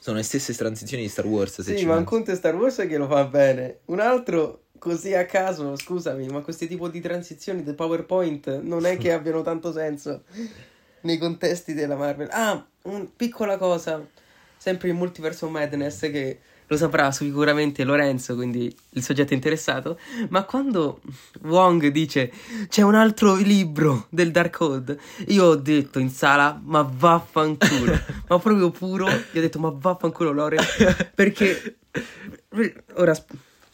sono le stesse transizioni di Star Wars. Se Sì, ci ma un conto è Star Wars che lo fa bene. Un altro, così a caso, scusami, ma questi tipi di transizioni del PowerPoint non è che abbiano tanto senso nei contesti della Marvel. Ah, una piccola cosa, sempre in Multiverse of Madness che lo saprà sicuramente Lorenzo, quindi il soggetto interessato, ma quando Wong dice c'è un altro libro del Dark Code, io ho detto in sala ma vaffanculo, ma proprio puro, io ho detto ma vaffanculo Lore, perché ora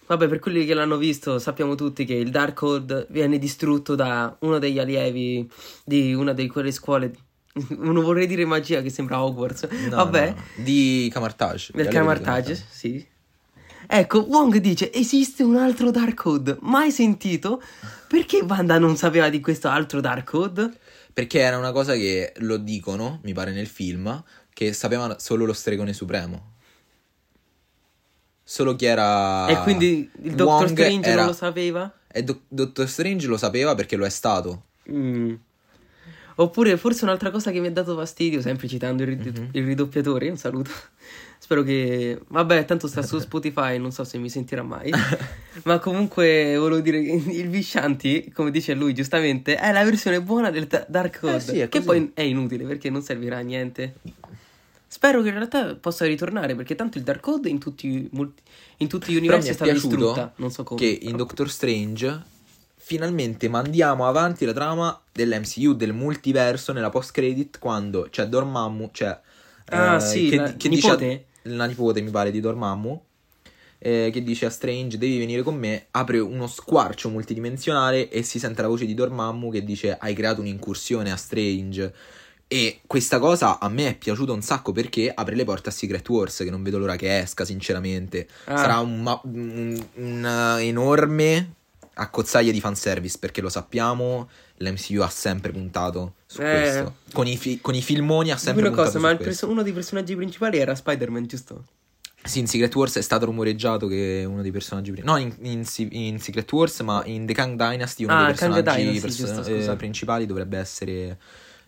vabbè per quelli che l'hanno visto sappiamo tutti che il Dark Code viene distrutto da uno degli allievi di una di quelle scuole non vorrei dire magia che sembra Hogwarts No, vabbè no, Di Camartage. del Camartage, sì. Ecco, Wong dice: esiste un altro Dark Code, mai sentito? Perché Wanda non sapeva di questo altro Dark Code? Perché era una cosa che lo dicono, mi pare nel film, che sapeva solo lo stregone supremo. Solo chi era. e quindi il Doctor Wong Strange era- non lo sapeva? E Do- Doctor Strange lo sapeva perché lo è stato. Mm. Oppure forse un'altra cosa che mi ha dato fastidio, sempre citando il, rid- Mhm. il ridoppiatore, un saluto. Spero che... Vabbè, tanto sta su Spotify, non so se mi sentirà mai. Ma comunque volevo dire che il Vishanti, come dice lui giustamente, è la versione buona del Da- Dark Code. Eh sì, che poi è inutile perché non servirà a niente. Spero che in realtà possa ritornare perché tanto il Dark Code in tutti, i multi- in tutti gli universi è stata distrutta. Non so come. che in Doctor Strange finalmente mandiamo avanti la trama dell'MCU, del multiverso, nella post-credit, quando c'è Dormammu, c'è... Ah, eh, sì, che, la che dice a- nipote? la nipote, mi pare, di Dormammu, eh, che dice a Strange, devi venire con me, apre uno squarcio multidimensionale e si sente la voce di Dormammu che dice, hai creato un'incursione a Strange. E questa cosa a me è piaciuta un sacco perché apre le porte a Secret Wars, che non vedo l'ora che esca, sinceramente. Ah. Sarà un, ma- un- un, eh, enorme accozzaglia di fanservice perché lo sappiamo, l'MCU ha sempre puntato su Eh. questo. Con i, fi- con i filmoni ha sempre Una puntato cosa, su ma perso- uno dei personaggi principali era Spider-Man, giusto? Sì, in Secret Wars è stato rumoreggiato che uno dei personaggi pri- No, in, in in Secret Wars, ma in The Kang Dynasty uno Ah, dei personaggi Dynasty, perso- giusto, eh, principali dovrebbe essere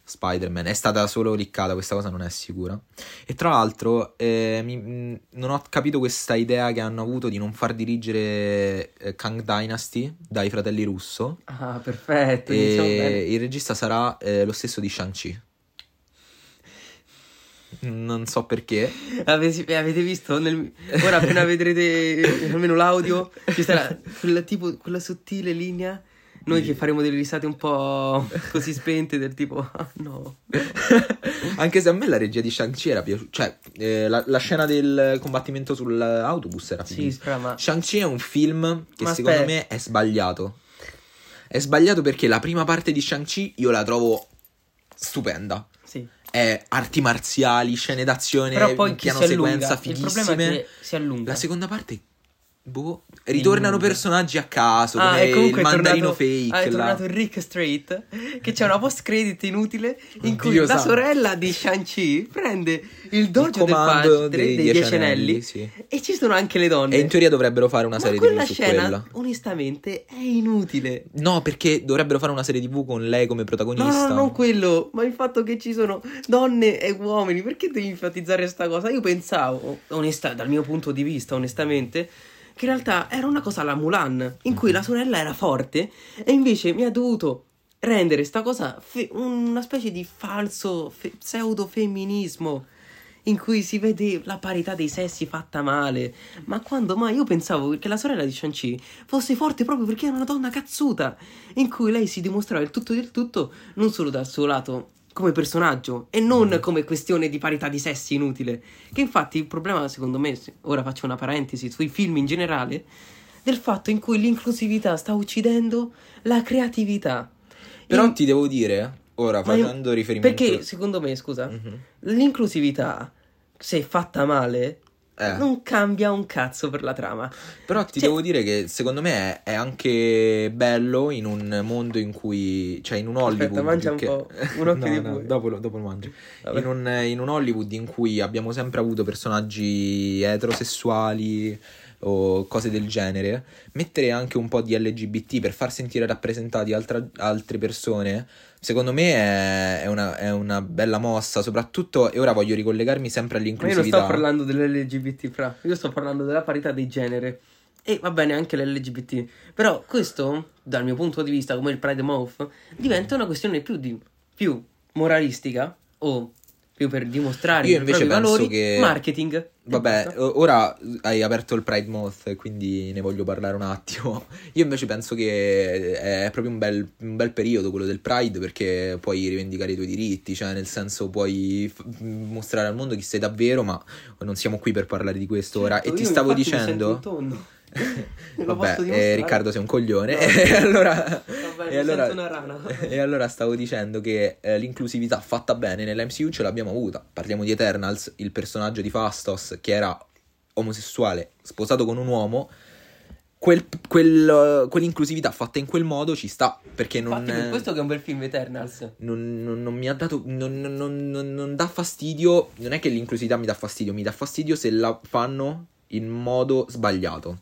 Spider-Man. È stata solo liccata, questa cosa non è sicura. E tra l'altro, eh, mi- non ho capito questa idea che hanno avuto di non far dirigere eh, Kang Dynasty dai fratelli Russo. Ah, perfetto. E il regista sarà eh, lo stesso di Shang-Chi. Non so perché. Avete, avete visto? Nel- ora appena vedrete almeno l'audio, ci sarà quella, tipo, quella sottile linea. Noi che faremo delle risate un po' così spente, del tipo, ah no. Anche se a me la regia di Shang-Chi era piaciuta. Cioè, eh, la, la scena del combattimento sull'autobus era Sì, spera, ma. Shang-Chi è un film che Ma secondo aspetta. me è sbagliato. È sbagliato perché la prima parte di Shang-Chi io la trovo stupenda. Sì. È arti marziali, scene d'azione, Però poi piano sequenza Il problema fighissime. è che si allunga. La seconda parte. Boh. Ritornano personaggi a caso. Ah, come e comunque il mandarino tornato, fake. ah, è là. tornato Rick Straight che c'è una post credit inutile in cui Dio la santo. sorella di Shang-Chi prende il dojo Il del padre dei dei, Dieci anelli, sì. e ci sono anche le donne. E in teoria dovrebbero fare una Ma serie TV su scena, quella. onestamente, è inutile. No, perché dovrebbero fare una serie TV con lei come protagonista. no, no, non quello, ma il fatto che ci sono donne e uomini, perché devi enfatizzare questa cosa? Io pensavo, onesta, dal mio punto di vista, onestamente, che in realtà era una cosa alla Mulan, in cui la sorella era forte e invece mi ha dovuto rendere sta cosa fe- una specie di falso fe- pseudo femminismo in cui si vede la parità dei sessi fatta male. Ma quando mai io pensavo che la sorella di Shang-Chi fosse forte proprio perché era una donna cazzuta, in cui lei si dimostrava il tutto del tutto non solo dal suo lato come personaggio e non come questione di parità di sessi inutile. Che infatti il problema, secondo me, ora faccio una parentesi sui film in generale, del fatto in cui l'inclusività sta uccidendo la creatività. Però In- ti devo dire, ora Ma io- facendo riferimento... Perché secondo me, scusa, Mhm. l'inclusività, se fatta male, Eh. non cambia un cazzo per la trama. Però ti Cioè- devo dire che secondo me è, è anche bello in un mondo in cui, cioè in un Hollywood. Aspetta, mangia un che- po', un occhio No, di no, dopo, lo- dopo lo. Vabbè. In un, in un Hollywood in cui abbiamo sempre avuto personaggi eterosessuali o cose del genere, mettere anche un po' di LGBT per far sentire rappresentati altra- altre persone, secondo me è, è una, è una bella mossa, soprattutto, e ora voglio ricollegarmi sempre Ma io non all'inclusività. sto parlando dell'LGBT, fra. Io sto parlando della parità di genere. E va bene anche l'LGBT. Però questo, dal mio punto di vista, come il Pride Month, diventa una questione più, di, più moralistica o più per dimostrare Io i propri valori, che- marketing. Vabbè, ora hai aperto il Pride Month, e quindi ne voglio parlare un attimo. Io invece penso che è proprio un bel, un bel periodo quello del Pride perché puoi rivendicare i tuoi diritti, cioè nel senso puoi f- mostrare al mondo chi sei davvero, ma non siamo qui per parlare di questo ora. Certo, E ti stavo dicendo... Vabbè, eh? Riccardo sei un coglione. No. e allora, Vabbè, e allora- e allora stavo dicendo che eh, l'inclusività fatta bene nell'MCU ce l'abbiamo avuta. Parliamo di Eternals, il personaggio di Fastos che era omosessuale, sposato con un uomo. Quel- quel- quell'inclusività fatta in quel modo ci sta perché non, Infatti per questo che è un bel film Eternals. non, non- non mi ha dato. Non, non- non- non- non dà fastidio. Non è che l'inclusività mi dà fastidio, mi dà fastidio se la fanno in modo sbagliato.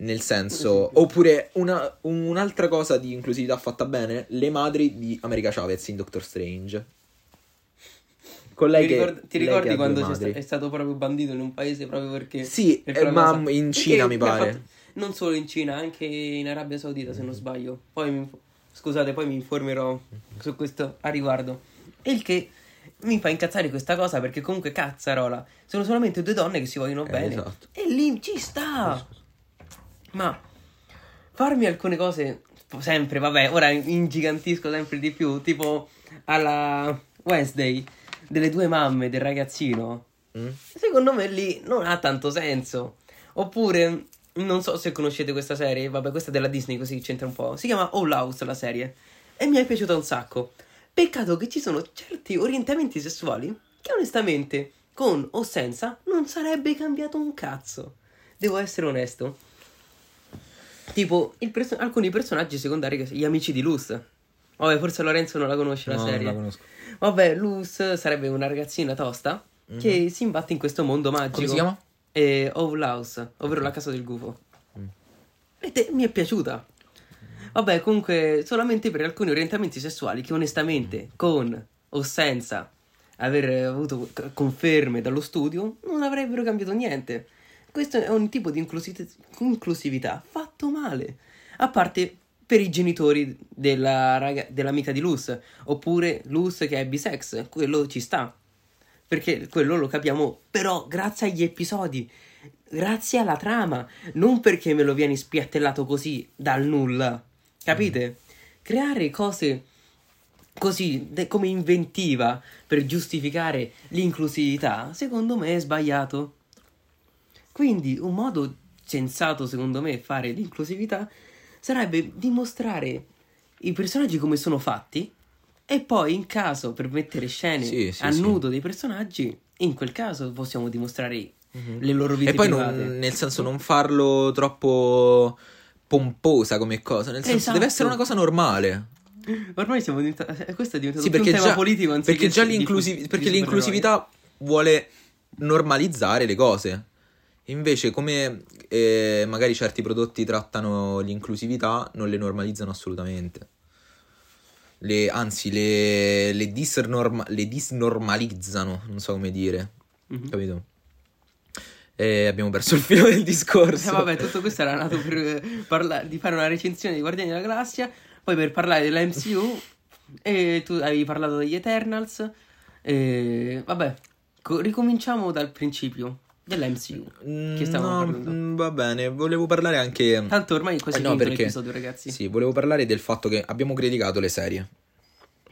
Nel senso, oppure una- un'altra cosa di inclusività fatta bene: le madri di America Chavez in Doctor Strange. Con lei ti che, ricordi, ti ricordi quando sta- è stato proprio bandito in un paese proprio perché Sì, eh, ma cosa? in Cina mi pare. fatto- non solo in Cina, anche in Arabia Saudita se non sbaglio. Poi mi, scusate, poi mi informerò su questo a riguardo. Il che mi fa incazzare questa cosa perché comunque cazzarola. Sono solamente due donne che si vogliono Eh, bene. esatto. E lì ci sta. Ma farmi alcune cose sempre, vabbè, ora ingigantisco sempre di più, tipo alla Wednesday delle due mamme del ragazzino. Mm? Secondo me lì non ha tanto senso. Oppure, non so se conoscete questa serie, vabbè, questa è della Disney, così c'entra un po'. Si chiama All House la serie. E mi è piaciuta un sacco. Peccato che ci sono certi orientamenti sessuali che onestamente, con o senza, non sarebbe cambiato un cazzo. Devo essere onesto. Tipo, perso- alcuni personaggi secondari, che- gli amici di Luz. Vabbè, forse Lorenzo non la conosce la No, non serie. la conosco. Vabbè, Luz sarebbe una ragazzina tosta che si imbatte in questo mondo magico. Mhm. Come si chiama? E Owl House, ovvero la casa del gufo. Mm. E te- mi è piaciuta. Vabbè, comunque, solamente per alcuni orientamenti sessuali che onestamente, con o senza aver avuto conferme dallo studio, non avrebbero cambiato niente. Questo è un tipo di inclusi- inclusività fatto male. A parte per i genitori della raga- dell'amica di Luz, oppure Luz che è bisex, quello ci sta. Perché quello lo capiamo, però grazie agli episodi, grazie alla trama, non perché me lo vieni spiattellato così dal nulla. Capite? Creare cose così de- come inventiva per giustificare l'inclusività, secondo me è sbagliato. Quindi un modo sensato, secondo me, fare l'inclusività sarebbe dimostrare i personaggi come sono fatti e poi in caso per mettere scene Sì, sì, a sì. nudo dei personaggi, in quel caso possiamo dimostrare le loro vite E poi non, nel senso non farlo troppo pomposa come cosa, nel senso Esatto. deve essere una cosa normale. Ormai siamo diventati. eh, Questo è diventato Sì, un tema già, politico perché già l'inclusiv- perché l'inclusività vuole normalizzare le cose. Invece, come eh, magari certi prodotti trattano l'inclusività, non le normalizzano assolutamente. Le- anzi, le, le, disnorma- le disnormalizzano, non so come dire. Mhm. Capito? E abbiamo perso il filo del discorso. Eh, vabbè, tutto questo era nato per eh, parla- di fare una recensione di Guardiani della Galassia, poi per parlare della MCU, e tu avevi parlato degli Eternals, e vabbè, co- ricominciamo dal principio della MCU, Mm, che stavamo no, parlando. mm, va bene, volevo parlare anche... Tanto ormai quasi Eh, no, perché- l'episodio, ragazzi. Sì, volevo parlare del fatto che abbiamo criticato le serie.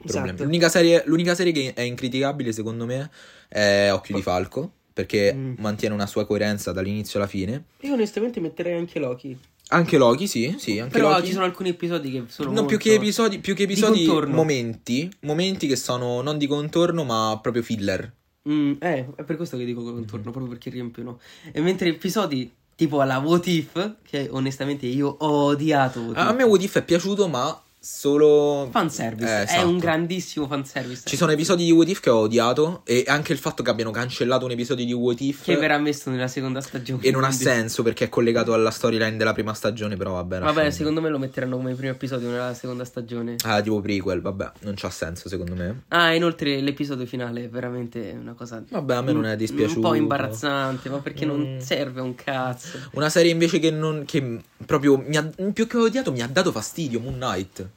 Esatto. L'unica, serie, l'unica serie che è incriticabile, secondo me, è Occhio di Falco. Perché Mm. mantiene una sua coerenza dall'inizio alla fine. Io onestamente metterei anche Loki. Anche Loki, sì, sì, anche Però Loki. ci sono alcuni episodi che sono No, più che episodi, più che episodi momenti. Momenti che sono non di contorno, ma proprio filler. Mm, eh, è per questo che dico contorno, proprio perché riempiono. E mentre episodi tipo alla What If, che onestamente io ho odiato A me What If è piaciuto, ma solo... Fanservice, Eh, è esatto. un grandissimo fanservice. Ci sono episodi di What If che ho odiato e anche il fatto che abbiano cancellato un episodio di What If Che verrà messo nella seconda stagione. e non ha senso perché è collegato alla storyline della prima stagione, però vabbè. Vabbè, secondo me lo metteranno come primo episodio nella seconda stagione. Ah, tipo prequel, vabbè, non c'ha senso secondo me. Ah, inoltre l'episodio finale è veramente una cosa. Vabbè, a me non è dispiaciuto. Un po' imbarazzante, ma perché non Mm. serve un cazzo. Una serie invece che non. che proprio mi ha, più che odiato mi ha dato fastidio. Moon Knight.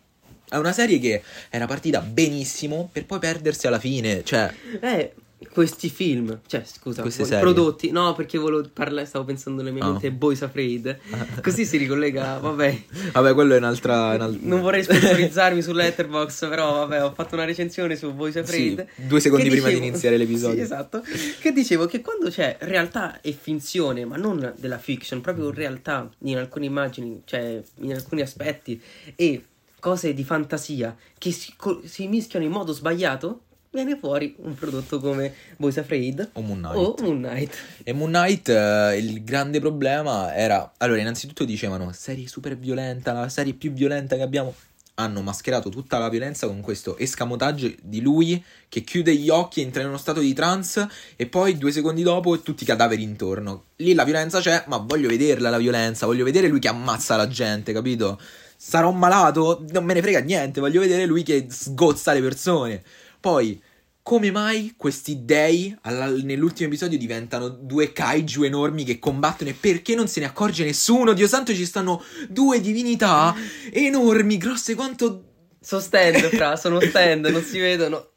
È una serie che era partita benissimo per poi perdersi alla fine. Cioè, Eh, questi film, cioè, scusa, serie. prodotti. No, perché volevo parlare, stavo pensando nella mia Ah. mente Boys Afraid. Così si ricollega, vabbè. vabbè, quello è un'altra. un'al- Non vorrei sponsorizzarmi su Letterboxd, però vabbè, ho fatto una recensione su Boys Afraid. Sì, due secondi prima di dicevo- iniziare l'episodio. Sì, esatto. Che dicevo che quando c'è realtà e finzione, ma non della fiction, proprio realtà in alcune immagini, cioè in alcuni aspetti e cose di fantasia che si, co- si mischiano in modo sbagliato, viene fuori un prodotto come Boys Afraid O Moon Knight. o Moon Knight. E Moon Knight, eh, il grande problema era. Allora, innanzitutto dicevano: serie super violenta, la serie più violenta che abbiamo. Hanno mascherato tutta la violenza con questo escamotage di lui che chiude gli occhi, entra in uno stato di trance e poi due secondi dopo tutti i cadaveri intorno. Lì la violenza c'è, ma voglio vederla la violenza, voglio vedere lui che ammazza la gente, capito? Sarò malato, non me ne frega niente, voglio vedere lui che sgozza le persone. Poi, come mai questi dei alla- nell'ultimo episodio diventano due kaiju enormi che combattono e perché non se ne accorge nessuno? Dio santo, ci stanno due divinità enormi, grosse quanto... Sono stand, fra, sono stand, non si vedono.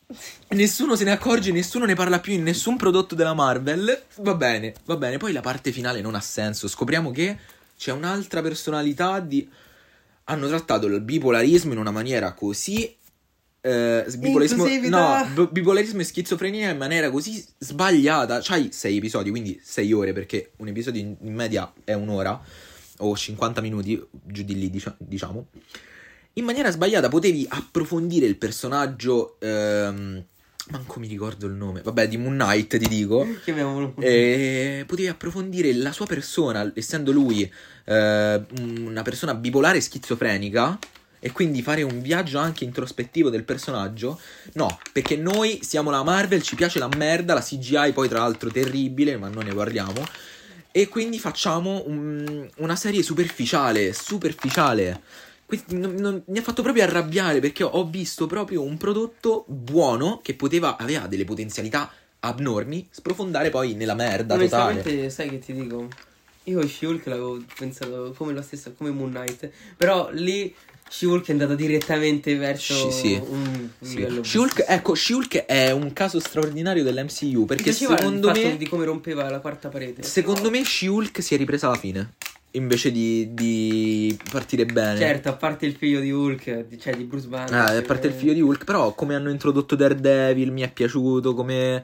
Nessuno se ne accorge, nessuno ne parla più in nessun prodotto della Marvel. Va bene, va bene. Poi la parte finale non ha senso. Scopriamo che c'è un'altra personalità di... Hanno trattato il bipolarismo in una maniera così... eh, bipolarismo, no, b- bipolarismo e schizofrenia in maniera così sbagliata. C'hai sei episodi, quindi sei ore, perché un episodio in, in media è un'ora o 50 minuti, giù di lì, dicia- diciamo. In maniera sbagliata potevi approfondire il personaggio. Ehm, manco mi ricordo il nome. Vabbè, di Moon Knight, ti dico. Che abbiamo E potevi approfondire la sua persona, essendo lui eh, una persona bipolare e schizofrenica. E quindi fare un viaggio anche introspettivo del personaggio. No, perché noi siamo la Marvel, ci piace la merda, la CGI poi tra l'altro terribile, ma non ne parliamo. E quindi facciamo un- una serie superficiale, superficiale. Quindi non- non- mi ha fatto proprio arrabbiare perché ho visto proprio un prodotto buono che poteva, aveva delle potenzialità abnormi, sprofondare poi nella merda totale. Sai che ti dico? Io She-Hulk l'avevo pensato come la stessa, come Moon Knight. Però lì She-Hulk è andato direttamente verso Sì, sì. un, Sì. livello. She-Hulk, ecco, She-Hulk è un caso straordinario dell'MCU perché secondo me, di come rompeva la quarta parete. secondo me She-Hulk si è ripresa alla fine invece di, di partire bene. Certo, a parte il figlio di Hulk, di- cioè di Bruce Banner. Ah, a parte il figlio di Hulk, però come hanno introdotto Daredevil mi è piaciuto, come...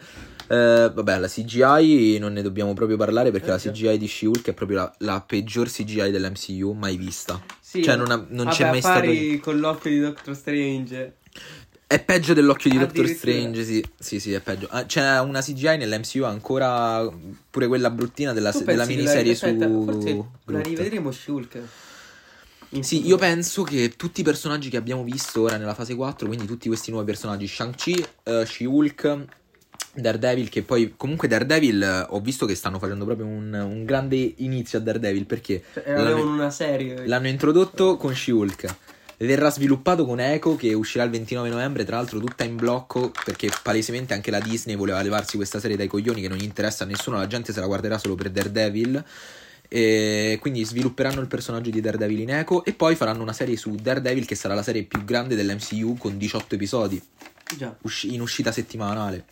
eh, vabbè, la CGI non ne dobbiamo proprio parlare perché Eh, la. CGI di She-Hulk è proprio la, la peggior CGI dell'MCU mai vista. Sì, cioè, non ha- non vabbè, c'è mai stato- con l'occhio di Doctor Strange. È peggio dell'occhio di Doctor. Strange, sì, sì, sì, è peggio. Ah, c'è una CGI nell'MCU ancora pure quella bruttina della, della miniserie la, aspetta, su Forse la Groot. rivedremo She-Hulk. In Sì, io penso che tutti i personaggi che abbiamo visto ora nella fase 4, quindi tutti questi nuovi personaggi, Shang-Chi, eh, She-Hulk, Daredevil, che poi comunque Daredevil eh, ho visto che stanno facendo proprio un, un grande inizio a Daredevil perché Cioè, l'hanno, una serie. l'hanno introdotto con She-Hulk. Verrà sviluppato con Echo che uscirà il 29 novembre, tra l'altro tutta in blocco perché palesemente anche la Disney voleva levarsi questa serie dai coglioni che non gli interessa a nessuno, la gente se la guarderà solo per Daredevil. E quindi svilupperanno il personaggio di Daredevil in Echo e poi faranno una serie su Daredevil che sarà la serie più grande dell'MCU con 18 episodi Già. in uscita settimanale.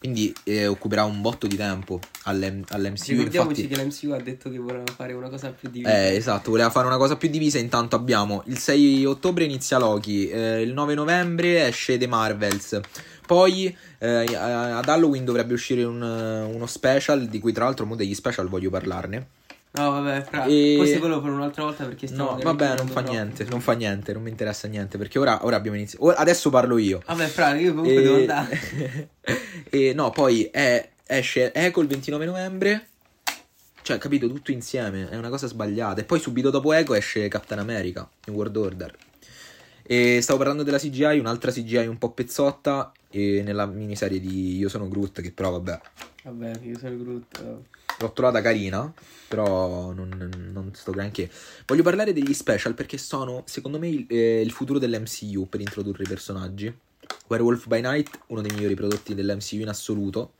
Quindi eh, occuperà un botto di tempo all'M- all'MCU. Ricordiamoci Infatti, che l'MCU ha detto che voleva fare una cosa più divisa. eh, esatto, voleva fare una cosa più divisa. Intanto abbiamo il 6 ottobre inizia Loki, eh, il 9 novembre esce The Marvels. Poi eh, ad Halloween dovrebbe uscire un- uno special, di cui tra l'altro mo degli special voglio parlarne. No, vabbè, fra. E- Forse quello per un'altra volta perché stiamo No, vabbè, non fa troppo. niente, non fa niente, non mi interessa niente, perché ora, ora abbiamo iniziato. ora- adesso parlo io. Vabbè, fra, io comunque E- devo andare. e no, poi è- esce Eco il 29 novembre. Cioè, capito, tutto insieme, è una cosa sbagliata. E poi subito dopo Eco esce Captain America in World Order. E stavo parlando della CGI, un'altra CGI un po' pezzotta, e nella miniserie di Io sono Groot, che però vabbè, Vabbè, io sono Groot. L'ho trovata carina, però non, non sto granché. Voglio parlare degli special perché sono, secondo me, il, eh, il futuro dell'MCU per introdurre i personaggi. Werewolf by Night, uno dei migliori prodotti dell'MCU in assoluto.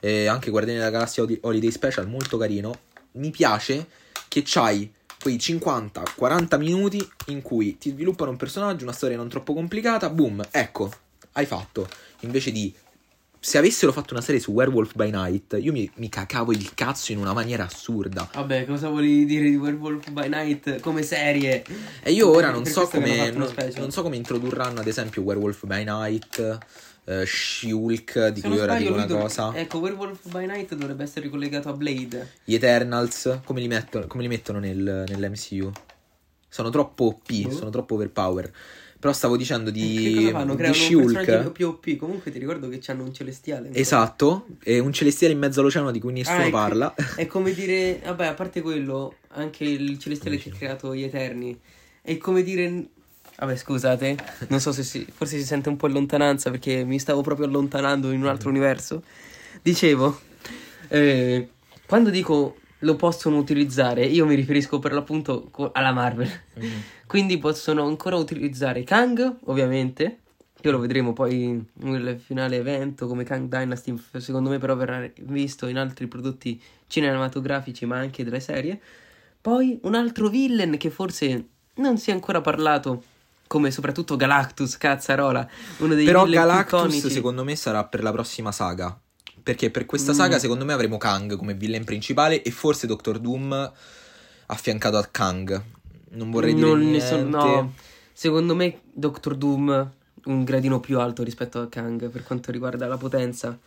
E anche Guardiani della Galassia Holi- Holiday Special, molto carino. Mi piace che c'hai quei 50-40 minuti in cui ti sviluppano un personaggio, una storia non troppo complicata, boom, ecco, hai fatto. Invece di se avessero fatto una serie su Werewolf by Night, io mi, mi cacavo il cazzo in una maniera assurda. Vabbè, cosa volevi dire di Werewolf by Night come serie? E io ora non so come non, non so come introdurranno ad esempio Werewolf by Night, eh, She-Hulk, di Se cui ora dico una dov- cosa, Ecco, Werewolf by Night dovrebbe essere ricollegato a Blade. gli Eternals, come li mettono, come li mettono nel, nell'MCU? Sono troppo OP, Boh. sono troppo overpower. Però stavo dicendo di, cosa fanno? di personaggio più OP. Comunque ti ricordo che c'hanno un celestiale. Esatto, e un celestiale in mezzo all'oceano di cui nessuno Ah, ecco. parla. È come dire, vabbè, a parte quello, anche il celestiale che ha creato gli Eterni. È come dire. Vabbè, scusate, non so se si. Forse si sente un po' in lontananza perché mi stavo proprio allontanando in un altro universo. Dicevo, eh, quando dico lo possono utilizzare, io mi riferisco per l'appunto alla Marvel. Quindi possono ancora utilizzare Kang, ovviamente. Che lo vedremo poi nel finale evento come Kang Dynasty. Secondo me, però, verrà visto in altri prodotti cinematografici, ma anche delle serie. Poi un altro villain che forse non si è ancora parlato. Come soprattutto Galactus, cazzarola. Uno dei Però Galactus secondo me sarà per la prossima saga. Perché per questa Mm. saga secondo me avremo Kang come villain principale e forse Doctor Doom affiancato a Kang. Non vorrei dire Non ne niente. so- no. Secondo me Doctor Doom un gradino più alto rispetto a Kang per quanto riguarda la potenza.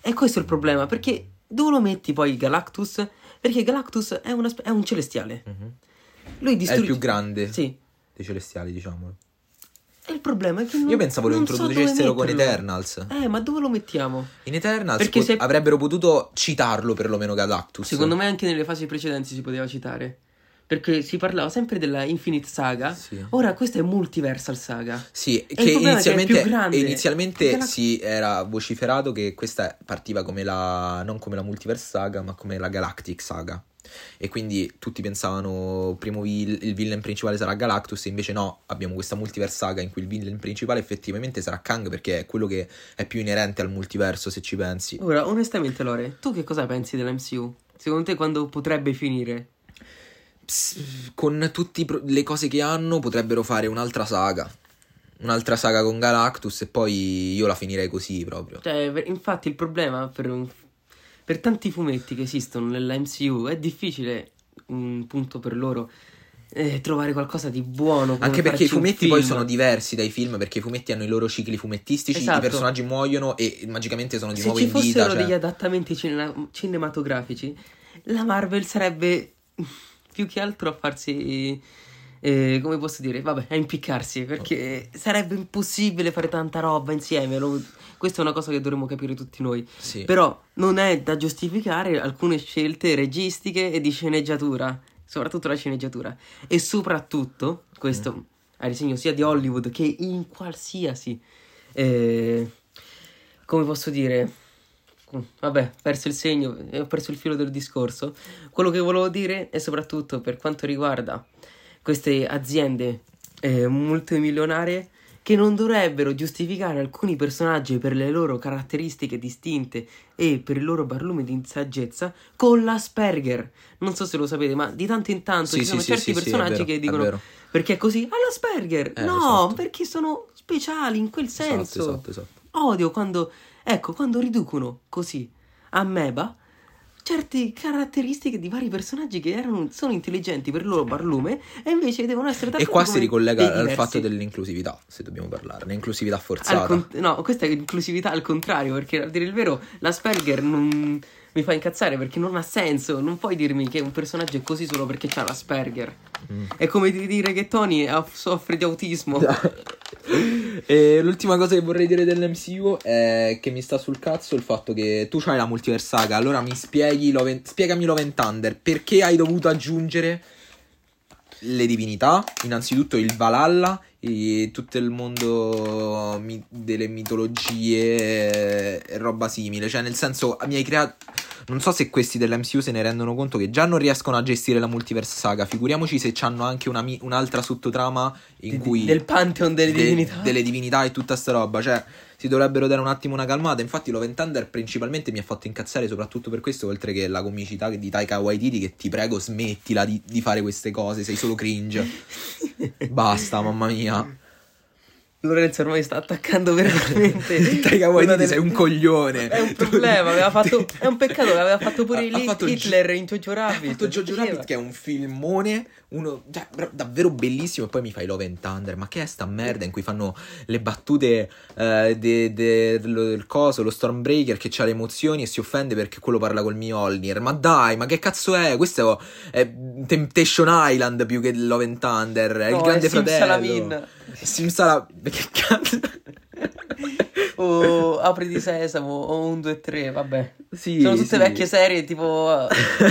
E questo è il problema, perché dove lo metti poi Galactus? Perché Galactus è, una è un celestiale. Mhm. Lui È il distrugge... più grande Sì. dei celestiali, diciamo. E il problema è che non, Io pensavo lo so introducessero dove con. Eternals. Eh, ma dove lo mettiamo? In Eternals Perché po- se- avrebbero potuto citarlo perlomeno Galactus. Secondo me anche nelle fasi precedenti si poteva citare. Perché si parlava sempre della Infinite Saga. Sì. Ora questa è Multiversal Saga. Sì, il che è che inizialmente, più grande. inizialmente Galax- si era vociferato che questa partiva come la non come la Multiverse Saga, ma come la Galactic Saga. E quindi tutti pensavano primo vil- il villain principale sarà Galactus, e invece no, abbiamo questa Multiverse Saga in cui il villain principale effettivamente sarà Kang perché è quello che è più inerente al multiverso, se ci pensi. Ora, onestamente, Lore, tu che cosa pensi dell'MCU? Secondo te quando potrebbe finire? Ps- con tutte le cose che hanno potrebbero fare un'altra saga. Un'altra saga con Galactus e poi io la finirei così proprio. Cioè, infatti il problema per, un- per tanti fumetti che esistono nella MCU è difficile, un punto per loro, eh, trovare qualcosa di buono. Anche perché i fumetti poi sono diversi dai film perché i fumetti hanno i loro cicli fumettistici, Esatto. i personaggi muoiono e magicamente sono di Se nuovo ci in vita. fossero cioè- degli adattamenti cine- cinematografici, la Marvel sarebbe più che altro a farsi. eh, come posso dire? Vabbè, a impiccarsi perché sarebbe impossibile fare tanta roba insieme. lo- questa è una cosa che dovremmo capire tutti noi. Sì. Però non è da giustificare alcune scelte registiche e di sceneggiatura, soprattutto la sceneggiatura. E soprattutto, questo a disegno sia di Hollywood che in qualsiasi. eh, come posso dire? Vabbè, ho perso il segno, eh, ho perso il filo del discorso. Quello che volevo dire è soprattutto per quanto riguarda queste aziende eh, multimilionarie che non dovrebbero giustificare alcuni personaggi per le loro caratteristiche distinte e per il loro barlume di saggezza con l'Asperger. Non so se lo sapete, ma di tanto in tanto Sì, ci sì, sono sì, certi è personaggi vero, che è dicono vero. perché è così? All'Asperger! Eh, no, esatto. perché sono speciali in quel Esatto, senso. esatto, esatto. Odio quando, ecco, quando riducono così Ameba certe caratteristiche di vari personaggi che erano, sono intelligenti per il loro barlume e invece devono essere E trattati qua si ricollega al diversi. fatto dell'inclusività, se dobbiamo parlare, l'inclusività forzata. con- no, questa è inclusività al contrario, perché a dire il vero, l'Asperger non mi fa incazzare perché non ha senso. Non puoi dirmi che un personaggio è così solo perché c'ha l'Asperger. Mm. È come di dire che Tony soffre di autismo. E l'ultima cosa che vorrei dire dell'MCU è che mi sta sul cazzo il fatto che tu c'hai la multiverse saga, allora mi spieghi Love spiegami Love and Thunder, perché hai dovuto aggiungere le divinità, innanzitutto il Valhalla e tutto il mondo mi- delle mitologie e roba simile, cioè nel senso mi hai creato non so se questi dell'MCU se ne rendono conto che già non riescono a gestire la multiverse saga, figuriamoci se hanno anche una un'altra sottotrama in Di- cui del pantheon delle de- divinità. delle divinità e tutta sta roba. Cioè, si dovrebbero dare un attimo una calmata. Infatti, Love Thunder principalmente mi ha fatto incazzare soprattutto per questo, oltre che la comicità di Taika Waititi. Che ti prego, smettila di, di fare queste cose. Sei solo cringe. Basta, mamma mia. Lorenzo ormai sta attaccando veramente. Taika Waititi delle- sei un coglione. È un problema, aveva fatto- è un peccato che aveva fatto pure Ha- ha fatto Hitler Gi- in Jojo Rabbit. Ha fatto Jojo. Rabbit che è un filmone, uno cioè, davvero bellissimo. E poi mi fai Love and Thunder. Ma che è sta merda in cui fanno le battute eh, de- de- dello- del coso, lo Stormbreaker che ha le emozioni e si offende perché quello parla col Mjolnir. Ma dai, ma che cazzo è? Questo è Temptation Island più che Love and Thunder. È No, il grande è fratello. Simsala... Che cazzo? O Apri di Sesamo o un 2 3, vabbè. Sì, Sono tutte sì. vecchie serie tipo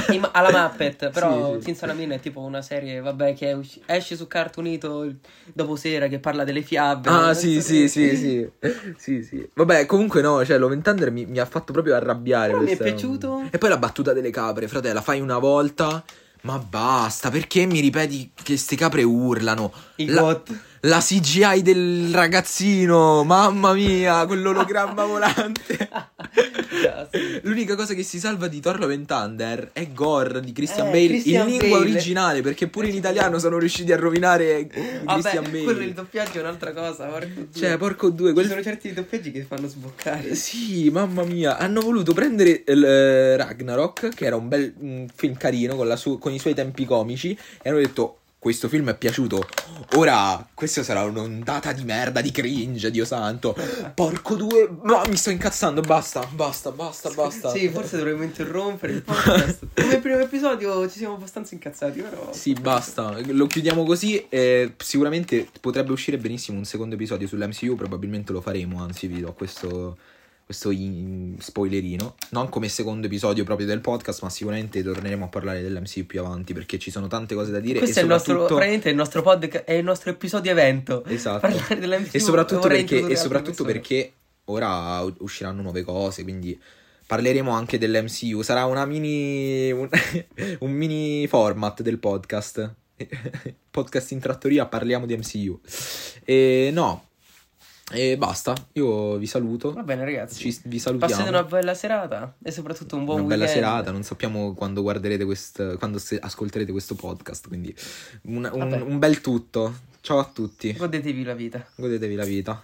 in- alla Muppet, però Sì. Simsalamin è tipo una serie, vabbè, che usci- esce su Cartoonito dopo sera che parla delle fiabe. Ah, sì, sì, sì, sì. Sì, sì. Vabbè, comunque no, cioè Love Thunder mi, mi ha fatto proprio arrabbiare. Mi è piaciuto. E poi la battuta delle capre, fratello, la fai una volta, ma basta, perché mi ripeti che ste capre urlano? I la, got. La CGI del ragazzino, mamma mia, quell'ologramma volante. L'unica cosa che si salva di Thor Love Thunder è Gore di Christian Eh, Bale Christian in lingua Bale. originale, perché pure in italiano sono riusciti a rovinare Christian Vabbè, Bale. quello il doppiaggio è un'altra cosa, porco Dio. Cioè, porco due, Ci quel sono certi doppiaggi che fanno sboccare. Sì, mamma mia, hanno voluto prendere il, eh, Ragnarok, che era un bel un film carino con, la su- con i suoi tempi comici, e hanno detto: Questo film è piaciuto. Ora, questa sarà un'ondata di merda, di cringe, Dio santo. Porco due, ma mi sto incazzando. Basta, basta, basta, basta. Sì, forse dovremmo interrompere il podcast. Come primo episodio ci siamo abbastanza incazzati, però. Sì, basta. Lo chiudiamo così. E sicuramente potrebbe uscire benissimo un secondo episodio sull'MCU. Probabilmente lo faremo. Anzi, vi do questo, questo in- spoilerino. Non come secondo episodio proprio del podcast, ma sicuramente torneremo a parlare dell'MCU più avanti. Perché ci sono tante cose da dire. Questo e è il nostro, praticamente il nostro podcast, è il nostro episodio evento. Esatto. Parlare dell'MCU E soprattutto, perché, e soprattutto perché ora usciranno nuove cose. Quindi parleremo anche dell'MCU. Sarà una mini. un, un mini format del podcast. podcast in trattoria, parliamo di MCU. E no. E basta. Io vi saluto. Va bene, ragazzi. Ci, vi salutiamo. Passate una bella serata e soprattutto un buon Una bella weekend. serata, non sappiamo quando guarderete questo, quando ascolterete questo podcast, quindi un, un- un bel tutto. Ciao a tutti, Godetevi la vita. godetevi la vita.